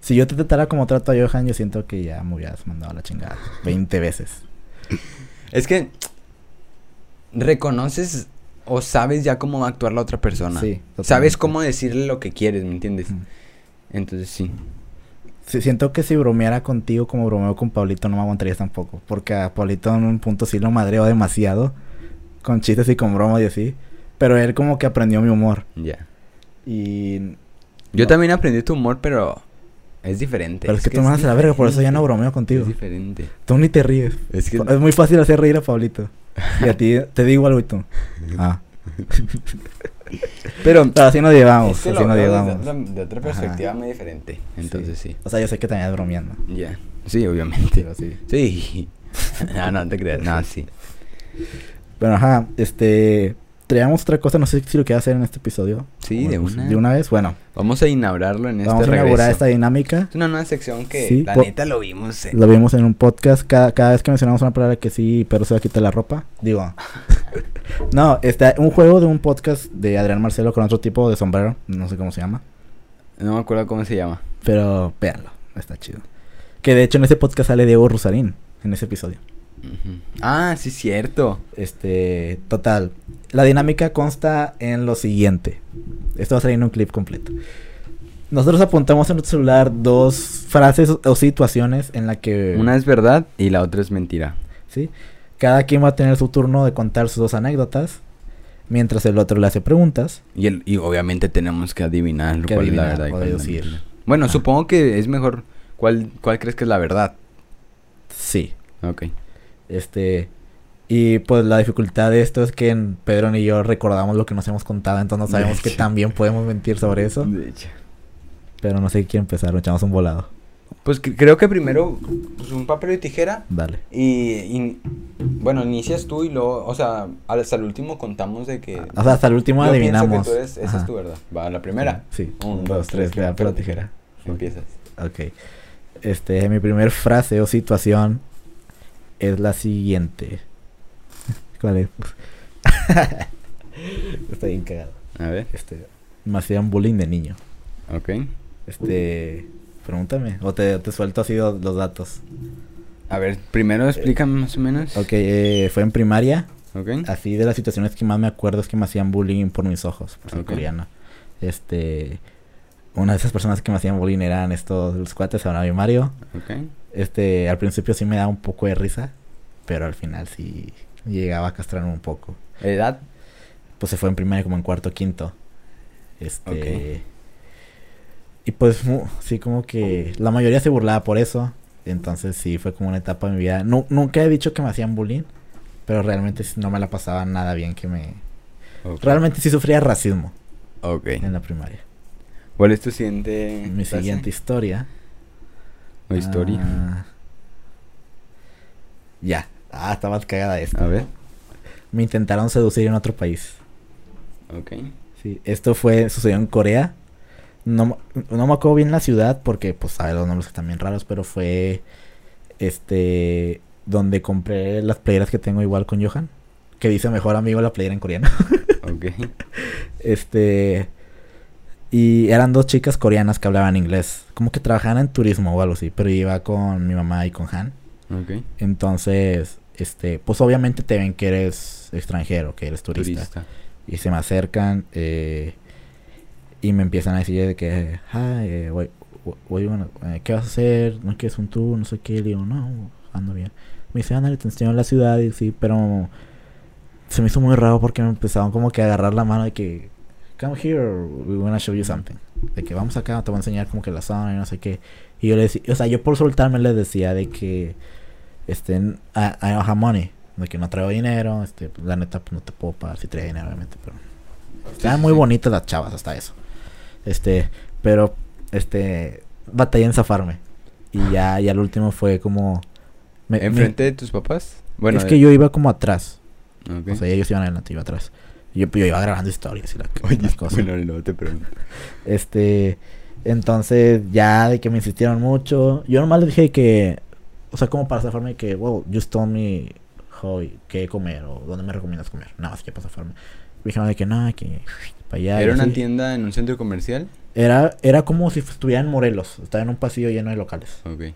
si yo te tratara como trato a Johan, yo siento que ya me hubieras mandado a la chingada 20 veces. Es que reconoces o sabes ya cómo va a actuar la otra persona. Sí, Sabes cómo decirle lo que quieres, ¿me entiendes? Entonces sí. Siento que si bromeara contigo como bromeo con Pablito no me aguantarías tampoco. Porque a Pablito en un punto sí lo madreo demasiado. Con chistes y con bromas y así. Pero él como que aprendió mi humor. Ya. Y... Yo No. también aprendí tu humor, pero es diferente. Pero es, que, tú me a la verga, por eso ya no bromeo contigo. Es diferente. Tú ni te ríes. Es que Es muy fácil hacer reír a Pablito. Y a ti te digo algo y tú. Ah. pero así nos llevamos. es que así nos llevamos. de otra Ajá. perspectiva muy diferente. Entonces sí. O sea, yo sé que también es bromeando. Ya. Sí, obviamente. Pero sí. Sí. no, no te creas. No, sí. Bueno, ajá, este... Traíamos otra cosa, no sé si lo quieres hacer en este episodio. Sí, de una. De una vez, bueno. Vamos a inaugurarlo en vamos este a inaugurar esta dinámica. Es una nueva sección que Sí, la neta lo vimos. eh. Lo vimos en un podcast. Cada, cada vez que mencionamos una palabra que sí, pero se va a quitar la ropa. Digo. no, está un juego de un podcast de Adrián Marcelo con otro tipo de sombrero. No sé cómo se llama. No me acuerdo cómo se llama. Pero véanlo. Está chido. Que de hecho en ese podcast sale Diego Rusarín. En ese episodio. Ah, sí, cierto. Este, total. La dinámica consta en lo siguiente. Esto va a salir en un clip completo. Nosotros apuntamos en nuestro celular dos frases o situaciones en la que... Una es verdad y la otra es mentira. ¿sí? Cada quien va a tener su turno de contar sus dos anécdotas, mientras el otro le hace preguntas. Y, el, y obviamente tenemos que adivinar Que cuál es la verdad y la mentira. Bueno, Ah. supongo que es mejor. ¿Cuál, ¿Cuál crees que es la verdad? Sí. Ok. Este... Y pues la dificultad de esto es que en Pedro y yo recordamos lo que nos hemos contado, entonces no sabemos que también podemos mentir sobre eso. De hecho. Pero no sé quién empezar, lo echamos un volado. Pues que- creo que primero pues, un papel y tijera. Dale. Y, y- bueno, inicias tú y luego, o sea, hasta el último contamos de que. O sea, hasta el último yo adivinamos. que tú eres- esa Ajá. es tu verdad. Va, la primera. Sí. Un, Un, dos, tres, papel o tijera. Empiezas. Ok. Este, mi primer frase o situación es la siguiente. ¿Cuál es? Estoy bien cagado. A ver. Este, me hacían bullying de niño. Ok. Este, pregúntame. O te, te suelto así los, los datos. A ver, primero explícame más o menos. Ok, eh, fue en primaria. Ok. Así de las situaciones que más me acuerdo es que me hacían bullying por mis ojos, por ser Ok. coreano. Este, una de esas personas que me hacían bullying eran estos, los cuates, Abraham y Mario. Ok. Este, al principio sí me daba un poco de risa, pero al final sí llegaba a castrarme un poco. Edad. Pues se fue en primaria como en cuarto quinto. Este. Y pues sí, como que la mayoría se burlaba por eso. Entonces sí, fue como una etapa de mi vida. Nu- nunca he dicho que me hacían bullying, pero realmente no me la pasaba nada bien que me... Realmente sí sufría racismo Ok. en la primaria. ¿Cuál es tu siguiente? Mi siguiente historia. O historia. ah, ya. Ah, está más cagada esta. A ver. Me intentaron seducir en otro país. Ok. Sí, esto fue, sucedió en Corea. No, me- no me acuerdo bien la ciudad porque, pues, sabe los nombres que están bien raros, pero fue, este, donde compré las playeras que tengo igual con Johan, que dice mejor amigo la playera en coreano. Ok. este, Y eran dos chicas coreanas que hablaban inglés. Como que trabajaban en turismo o algo así. Pero iba con mi mamá y con Han. Ok. Entonces, este, pues obviamente te ven que eres extranjero, que eres turista. Turista. Y se me acercan eh, y me empiezan a decir de que, hi, eh, you wanna- eh, ¿qué vas a hacer? ¿No quieres un tour? No sé qué. Le digo, no, ando bien. Me dice, ándale, te enseño la ciudad. Y sí, pero se me hizo muy raro porque me empezaron como que a agarrar la mano de que, come here, we wanna show you something. De que vamos acá, te voy a enseñar como que la zona y no sé qué. Y yo le decía, o sea, yo por soltarme les decía de que, este, I, I don't have money. De que no traigo dinero, este, la neta, pues no te puedo pagar si traía dinero, obviamente, pero... Estaban muy bonitas las chavas hasta eso. Este, pero, este, batallé en zafarme. Y ya, ya el último fue como... me- me- ¿Enfrente de tus papás? Bueno, es que yo iba como atrás. O sea, ellos iban adelante, yo iba atrás. Yo, yo iba grabando historias y la, Oye, las cosas. bueno, luego te pregunto. Este, entonces ya de que me insistieron mucho, yo nomás les dije que, o sea, como para zafarme que, well, just told me how, qué comer o dónde me recomiendas comer. Nada más que para zafarme. Dijeron de que nada, que para allá. ¿Era una así. tienda en un centro comercial? Era, era como si estuviera en Morelos, estaba en un pasillo lleno de locales. Ok.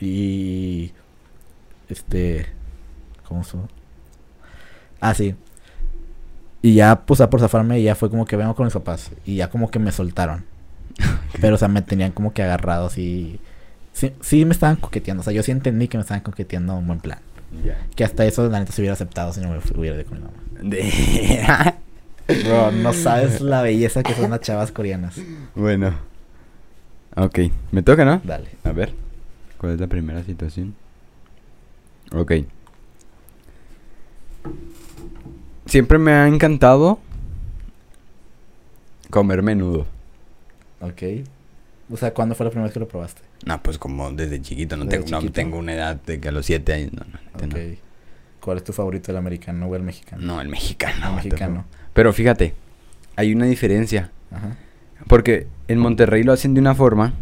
Y, este, ¿cómo se? Ah, sí. Y ya, pues, a por zafarme, ya fue como que vengo con mis papás. Y ya como que me soltaron. Pero, o sea, me tenían como que agarrados y... Sí, sí me estaban coqueteando. O sea, yo sí entendí que me estaban coqueteando un buen plan. Que hasta eso, la neta, se hubiera aceptado si no me hubiera ido con mi mamá. Bro, no sabes la belleza que son las chavas coreanas. bueno. Ok. Me toca, ¿no? Dale. A ver. ¿Cuál es la primera situación? Ok. Siempre me ha encantado comer menudo. Ok. O sea, ¿cuándo fue la primera vez que lo probaste? No, pues como desde chiquito. No, Desde tengo, no chiquito. tengo una edad de que a los 7 años. No, no, neta, Ok. ¿Cuál es tu favorito, el americano o el mexicano? no. El mexicano. El mexicano. Pero fíjate, hay una diferencia. Ajá. Porque en Monterrey lo hacen de una forma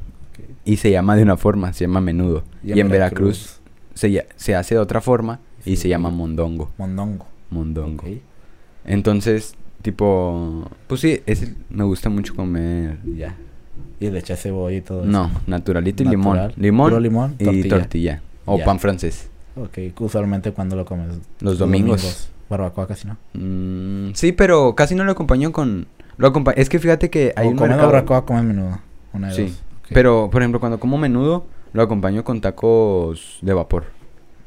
y se llama de una forma, se llama menudo. Y en, Veracruz, se, hace de otra forma y se llama mondongo. Mondongo. Mondongo. Entonces, tipo, pues sí, ese me gusta mucho comer. Ya. Y le echas cebolla y todo eso. No, naturalito y Natural. limón. Limón, Puro limón, y tortilla. tortilla. O pan francés. Ok. Usualmente cuando lo comes. Los domingos. Barbacoa casi no. Mm, sí, pero casi no lo acompaño con... Lo acompa- es que fíjate que hay o un mercado- barbacoa, comes menudo. Una de Sí, dos. Pero, por ejemplo, cuando como menudo, lo acompaño con tacos de vapor.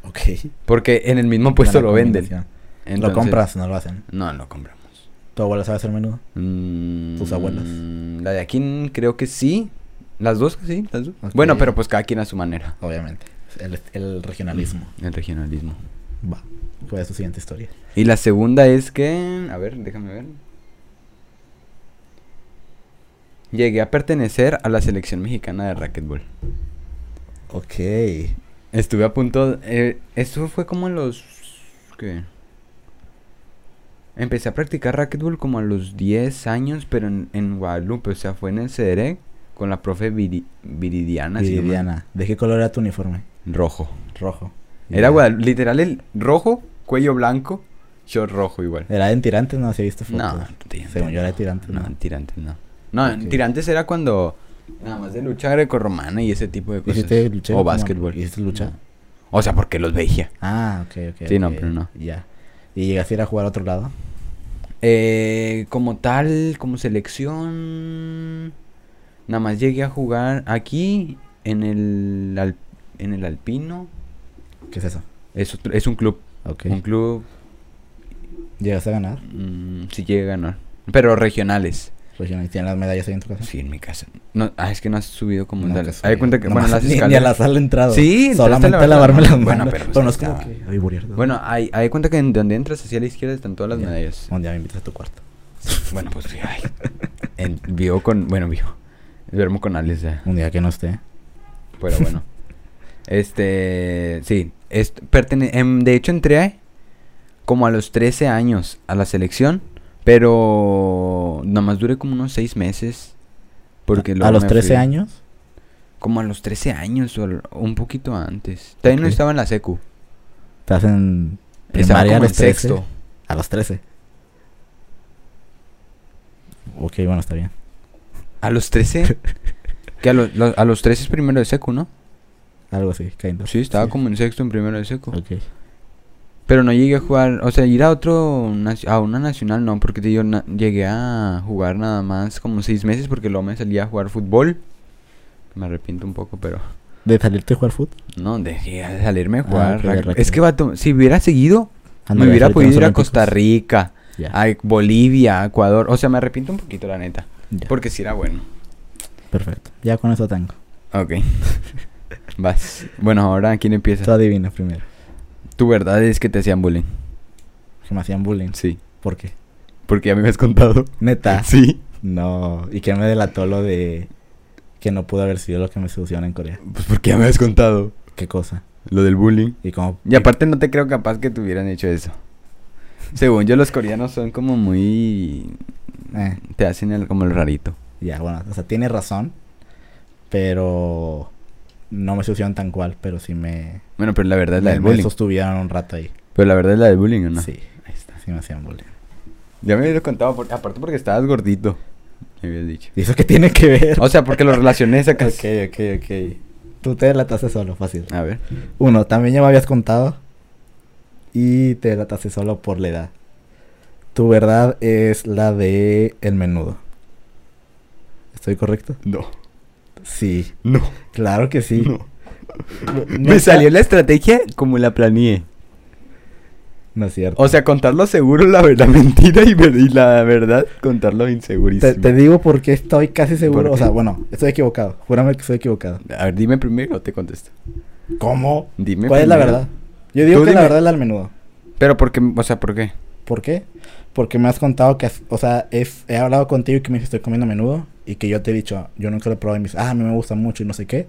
Ok. Porque en el mismo puesto lo venden. Lo compras, no lo hacen. No, lo compramos. ¿Tu abuela sabe hacer menudo? Mm, ¿Tus abuelas? La de aquí creo que sí. Las dos, sí, las dos. Bueno, pero pues cada quien a su manera. Obviamente. El, el regionalismo. El regionalismo. Va. ¿Cuál es tu siguiente historia? Y la segunda es que... A ver, déjame ver. Llegué a pertenecer a la selección mexicana de racquetball. Ok. Estuve a punto... Eh, esto fue como en los... ¿Qué? Empecé a practicar racquetball como a los 10 años, pero en, en Guadalupe. O sea, fue en el CEDEREC con la profe Viri- Viridiana. Viridiana. ¿De qué color era tu uniforme? Rojo. Rojo. Era. Guadalupe, literal el rojo, cuello blanco, short rojo igual. Era en tirantes, no, si viste fotos. No, tirantes Según yo no. era tirantes, No, no. en tirantes no. No, en tirantes era cuando nada más de lucha grecorromana y ese tipo de cosas. ¿Hiciste lucha? O básquetbol. ¿Hiciste lucha? No. O sea, porque los veía. Ah, ok, ok. Sí, no, pero no. Ya. ¿Y llegaste a ir a jugar a otro lado? Eh, como tal, como selección, nada más llegué a jugar aquí en el al- en el Alpino. ¿Qué es eso? Es, otro- es un club, un club ¿Llegaste a ganar? mm, sí llega a ganar, pero regionales. Regional. ¿Tienes las medallas ahí en tu casa? Sí, en mi casa. No, ah, es que no has subido como No, tal. soy- cuenta que, bueno, las ni, ni a escaleras. la sala he entrado. Sí, solamente a lavar lavarme las las manos. Bueno, pero pero no es usted como estaba- que. Ay, Buriel, Bueno, hay, hay cuenta que en donde entras hacia la izquierda están todas las Ya. medallas. Un día me invitas a tu cuarto. Bueno, pues sí, ay. En- vivo con. Bueno, vivo. Duermo con Alex ya. Un día que no esté. Pero bueno. este. Sí. Es, pertene- em, de hecho, entré como a los 13 años a la selección. Pero. Nada más duré como unos 6 meses. Porque ¿A luego los me 13 fui. años? Como a los 13 años o un poquito antes. También no Ok. estaba en la secu. Estás en primaria a los en 13. sexto. A los 13. Ok, bueno, está bien. A los 13. que a, los- lo- a los 13 es primero de seco, ¿no? Algo así, kind of. Sí, estaba como en sexto en primero de seco. Ok. Pero no llegué a jugar, o sea, ir a otro, a una nacional no, porque te digo, llegué a jugar nada más como seis meses porque luego me salía a jugar fútbol. Me arrepiento un poco, pero ¿De salirte a jugar fútbol? no, dejé de salirme a Ah, jugar. es que, vato, si hubiera seguido, Ándale, me hubiera podido ir a. Costa Rica, Ya. a Bolivia, a Ecuador. O sea, me arrepiento un poquito, la neta. ya. Porque sí era bueno. Perfecto. Ya con eso tengo. Ok. Vas. Bueno, ahora, ¿quién Tú empieza? adivina primero. Tu verdad es que te hacían bullying. Que me hacían bullying. Sí. ¿Por qué? Porque ya me habías contado. Neta. Sí. No. ¿Y qué me delató lo de que no pudo haber sido lo que me sucedió en Corea? Pues porque ya me habías contado. ¿Qué cosa? Lo del bullying. Y cómo... Y aparte no te creo capaz que te hubieran hecho eso. Según yo, los coreanos son como muy... Eh, Te hacen el, como el rarito. ya, bueno. O sea, tiene razón. Pero... No me sucedieron tan cual, pero sí me... Bueno, pero la verdad es la me, del me bullying. sostuvieron un rato ahí. Pero la verdad es la del bullying, ¿o no? Sí. Ahí está. Sí me hacían bullying. Ya me habías contado, por- aparte porque estabas gordito. Me habías dicho. ¿Y eso qué tiene que ver? O sea, porque lo relacioné sacas. Ok, ok, ok. Tú te delataste solo, fácil. A ver. Uno, también ya me habías contado. Y te delataste solo por la edad. Tu verdad es la de el menudo. ¿Estoy correcto? No. Sí, No. claro que sí. No. Me salió la estrategia como la planeé. No es cierto. O sea, contarlo seguro, la verdad, mentira y, ver- y la verdad, contarlo insegurísimo. te, te digo porque estoy casi seguro. ¿Por O sea, bueno, estoy equivocado. Júrame que estoy equivocado. A ver, dime primero o te contesto. ¿Cómo? Dime ¿Cuál es la verdad? Yo digo Tú que la verdad es la del menudo. Pero porque, o sea, ¿por qué? ¿Por qué? Porque me has contado que, has- o sea, es- he hablado contigo y que me estoy comiendo a menudo y que yo te he dicho, yo nunca lo he probado y me dices, ah, a mí me gusta mucho y no sé qué.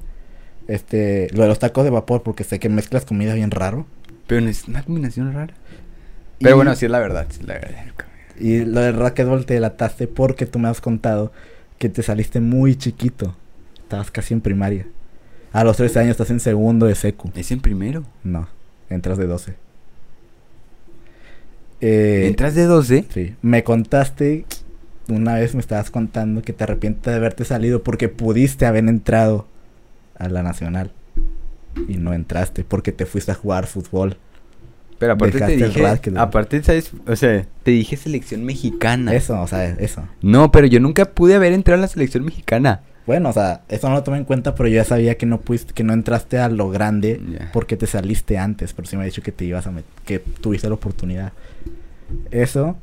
Este, lo de los tacos de vapor porque sé que mezclas comida bien raro. Pero no es una combinación rara. Pero Y- bueno, sí es la verdad, sí es la verdad. Y lo del racquetball te delataste porque tú me has contado que te saliste muy chiquito. Estabas casi en primaria. A los 13 años estás en segundo de secu. Es en primero. No, entras de 12. Eh, ¿Entras de 12? Sí. Me contaste, una vez me estabas contando que te arrepientes de haberte salido porque pudiste haber entrado a la nacional. Y no entraste porque te fuiste a jugar fútbol. Pero aparte te Dejaste el dije, aparte, ¿sabes? O sea, te dije selección mexicana. Eso, o sea, eso. No, pero yo nunca pude haber entrado a la selección mexicana. Bueno, o sea, eso no lo tomé en cuenta, pero yo ya sabía que no pudiste, que no entraste a lo grande porque te saliste antes, pero sí me ha dicho que te ibas a que tuviste la oportunidad. Eso,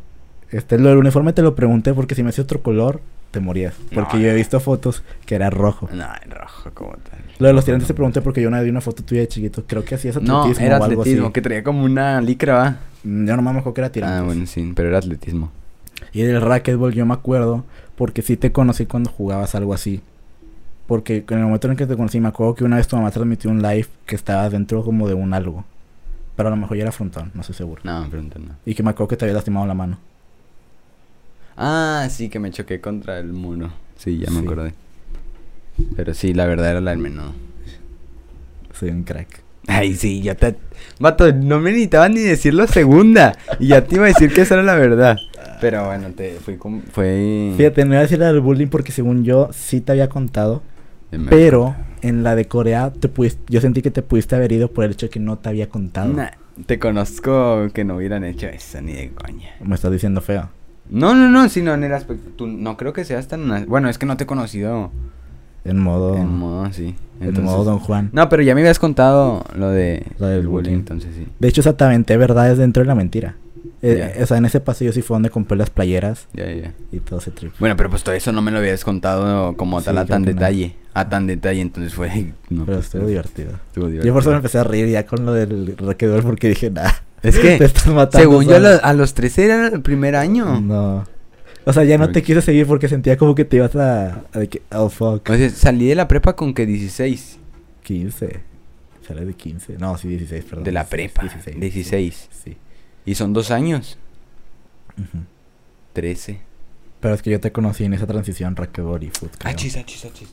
este, lo del uniforme te lo pregunté porque si me hacía otro color, te morías. Porque No, yo he no. visto fotos que era rojo. No, en rojo como tal. Lo de los tirantes te pregunté porque yo una vez vi una foto tuya de chiquito. Creo que hacías atletismo No, era o algo atletismo, así. que traía como una licra, ¿va? Mm, Yo nomás me acuerdo que era tirantes. Ah, bueno, sí, pero era atletismo. Y del racquetball yo me acuerdo porque sí te conocí cuando jugabas algo así. Porque en el momento en que te conocí me acuerdo que una vez tu mamá transmitió un live que estabas dentro como de un algo. Pero a lo mejor ya era frontón, no estoy seguro. No, pregunta no. Y que me acuerdo que te había lastimado la mano. Ah, sí, que me choqué contra el muro. Sí, ya me Sí. acordé. Pero sí, la verdad era la del menudo. Soy un crack. Ay, sí, ya te... Vato, no me necesitaban ni decirlo segunda. Y ya te iba a decir que esa era la verdad. Pero bueno, te fui con... Fue... Fíjate, no iba a decir la del bullying porque según yo sí te había contado. Pero en la de Corea te pudiste, yo sentí que te pudiste haber ido por el hecho de que no te había contado. Nah, te conozco que no hubieran hecho eso ni de coña. Me estás diciendo feo. No, no, no, sino en el aspecto... tú- no creo que seas tan... Bueno, es que no te he conocido En modo... en modo así. en modo Don Juan. No, pero ya me habías contado lo de... Lo del el bullying. entonces sí. De hecho, exactamente, verdades dentro de la mentira. Eh. O sea, en ese pasillo sí fue donde compré las playeras Ya, ya. y todo ese trip. Bueno, pero pues todo eso no me lo habías contado como Sí, tal a tan no. detalle. A tan detalle, entonces fue... No, Pero pues, estuvo divertido. estuvo Yo por eso divertido. me empecé a reír ya con lo del raquedor porque dije, nah. Es que, te estás matando. según yo, a, solo". lo- a los 13 era el primer año. No. O sea, ya no te quise seguir porque sentía como que te ibas a... a de que, oh, fuck. O sea, salí de la prepa con que 16. 15. Sale de 15. No, sí, 16, perdón. De la 16, prepa. 16. 16. Sí. Y son dos años. Ujú. 13. Pero es que yo te conocí en esa transición raquedor y creo. Achis, achis, achis.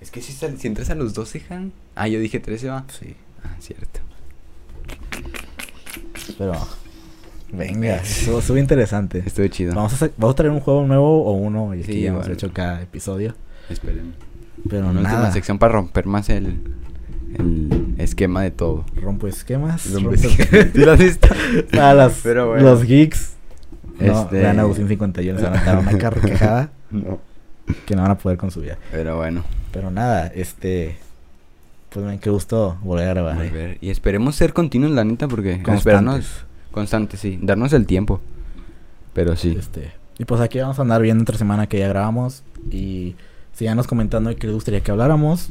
Es que si, sal- si entras a los 12, Han. Ah, yo dije 13, va. Sí. Ah, cierto. Pero Venga, estuvo, estuvo interesante. Estuvo chido. Vamos a, vamos a traer un juego nuevo o uno, y aquí Sí, ya hemos hecho cada episodio. Esperen. Pero Una última nada, sección para romper más el, el esquema de todo. rompo esquemas. Rompo esquemas. Para las- Pero bueno. los geeks. No, Este- vean Agustín 51, se van a dar una carcajada No. que no van a poder con su vida. Pero bueno. Pero nada, este... Pues men, qué gusto volver a grabar. eh. Y esperemos ser continuos, la neta, porque Constantes. esperarnos constantes, sí. Darnos el tiempo. Pero sí. Este, y pues aquí vamos a andar viendo entre semana que ya grabamos. Y síganos comentando de qué les gustaría que habláramos.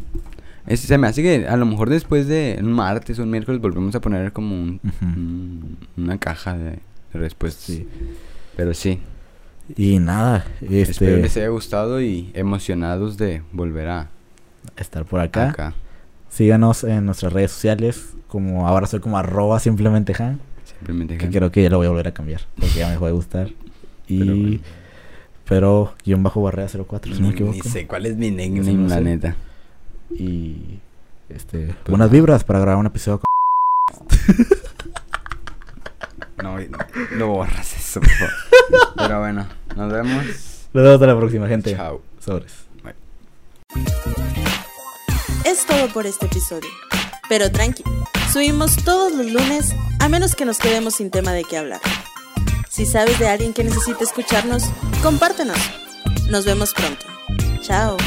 Es- se me hace que a lo mejor después de un martes o un miércoles volvemos a poner como un, Ujú. un- una caja de, respuestas. Sí. Pero sí. Y nada, Espero este, les haya gustado y emocionados de volver a estar por acá. acá. Síganos en nuestras redes sociales. Como ahora soy como arroba simplemente Han. Simplemente Que creo que ya lo voy a volver a cambiar. Porque ya me dejó de gustar. Y... Pero bueno. Pero, guion bajo barrera 04, si no me Ni, equivoco. ni sé cuál es mi nickname, no la sé. neta. Y... Este... Pues buenas nada. vibras para grabar un episodio. con- No, no borras eso, por favor. Pero bueno, nos vemos. Nos vemos hasta la próxima, gente. Chao. Sobres. Es todo por este episodio. Pero tranqui, subimos todos los lunes a menos que nos quedemos sin tema de qué hablar. Si sabes de alguien que necesite escucharnos, compártenos. Nos vemos pronto. Chao.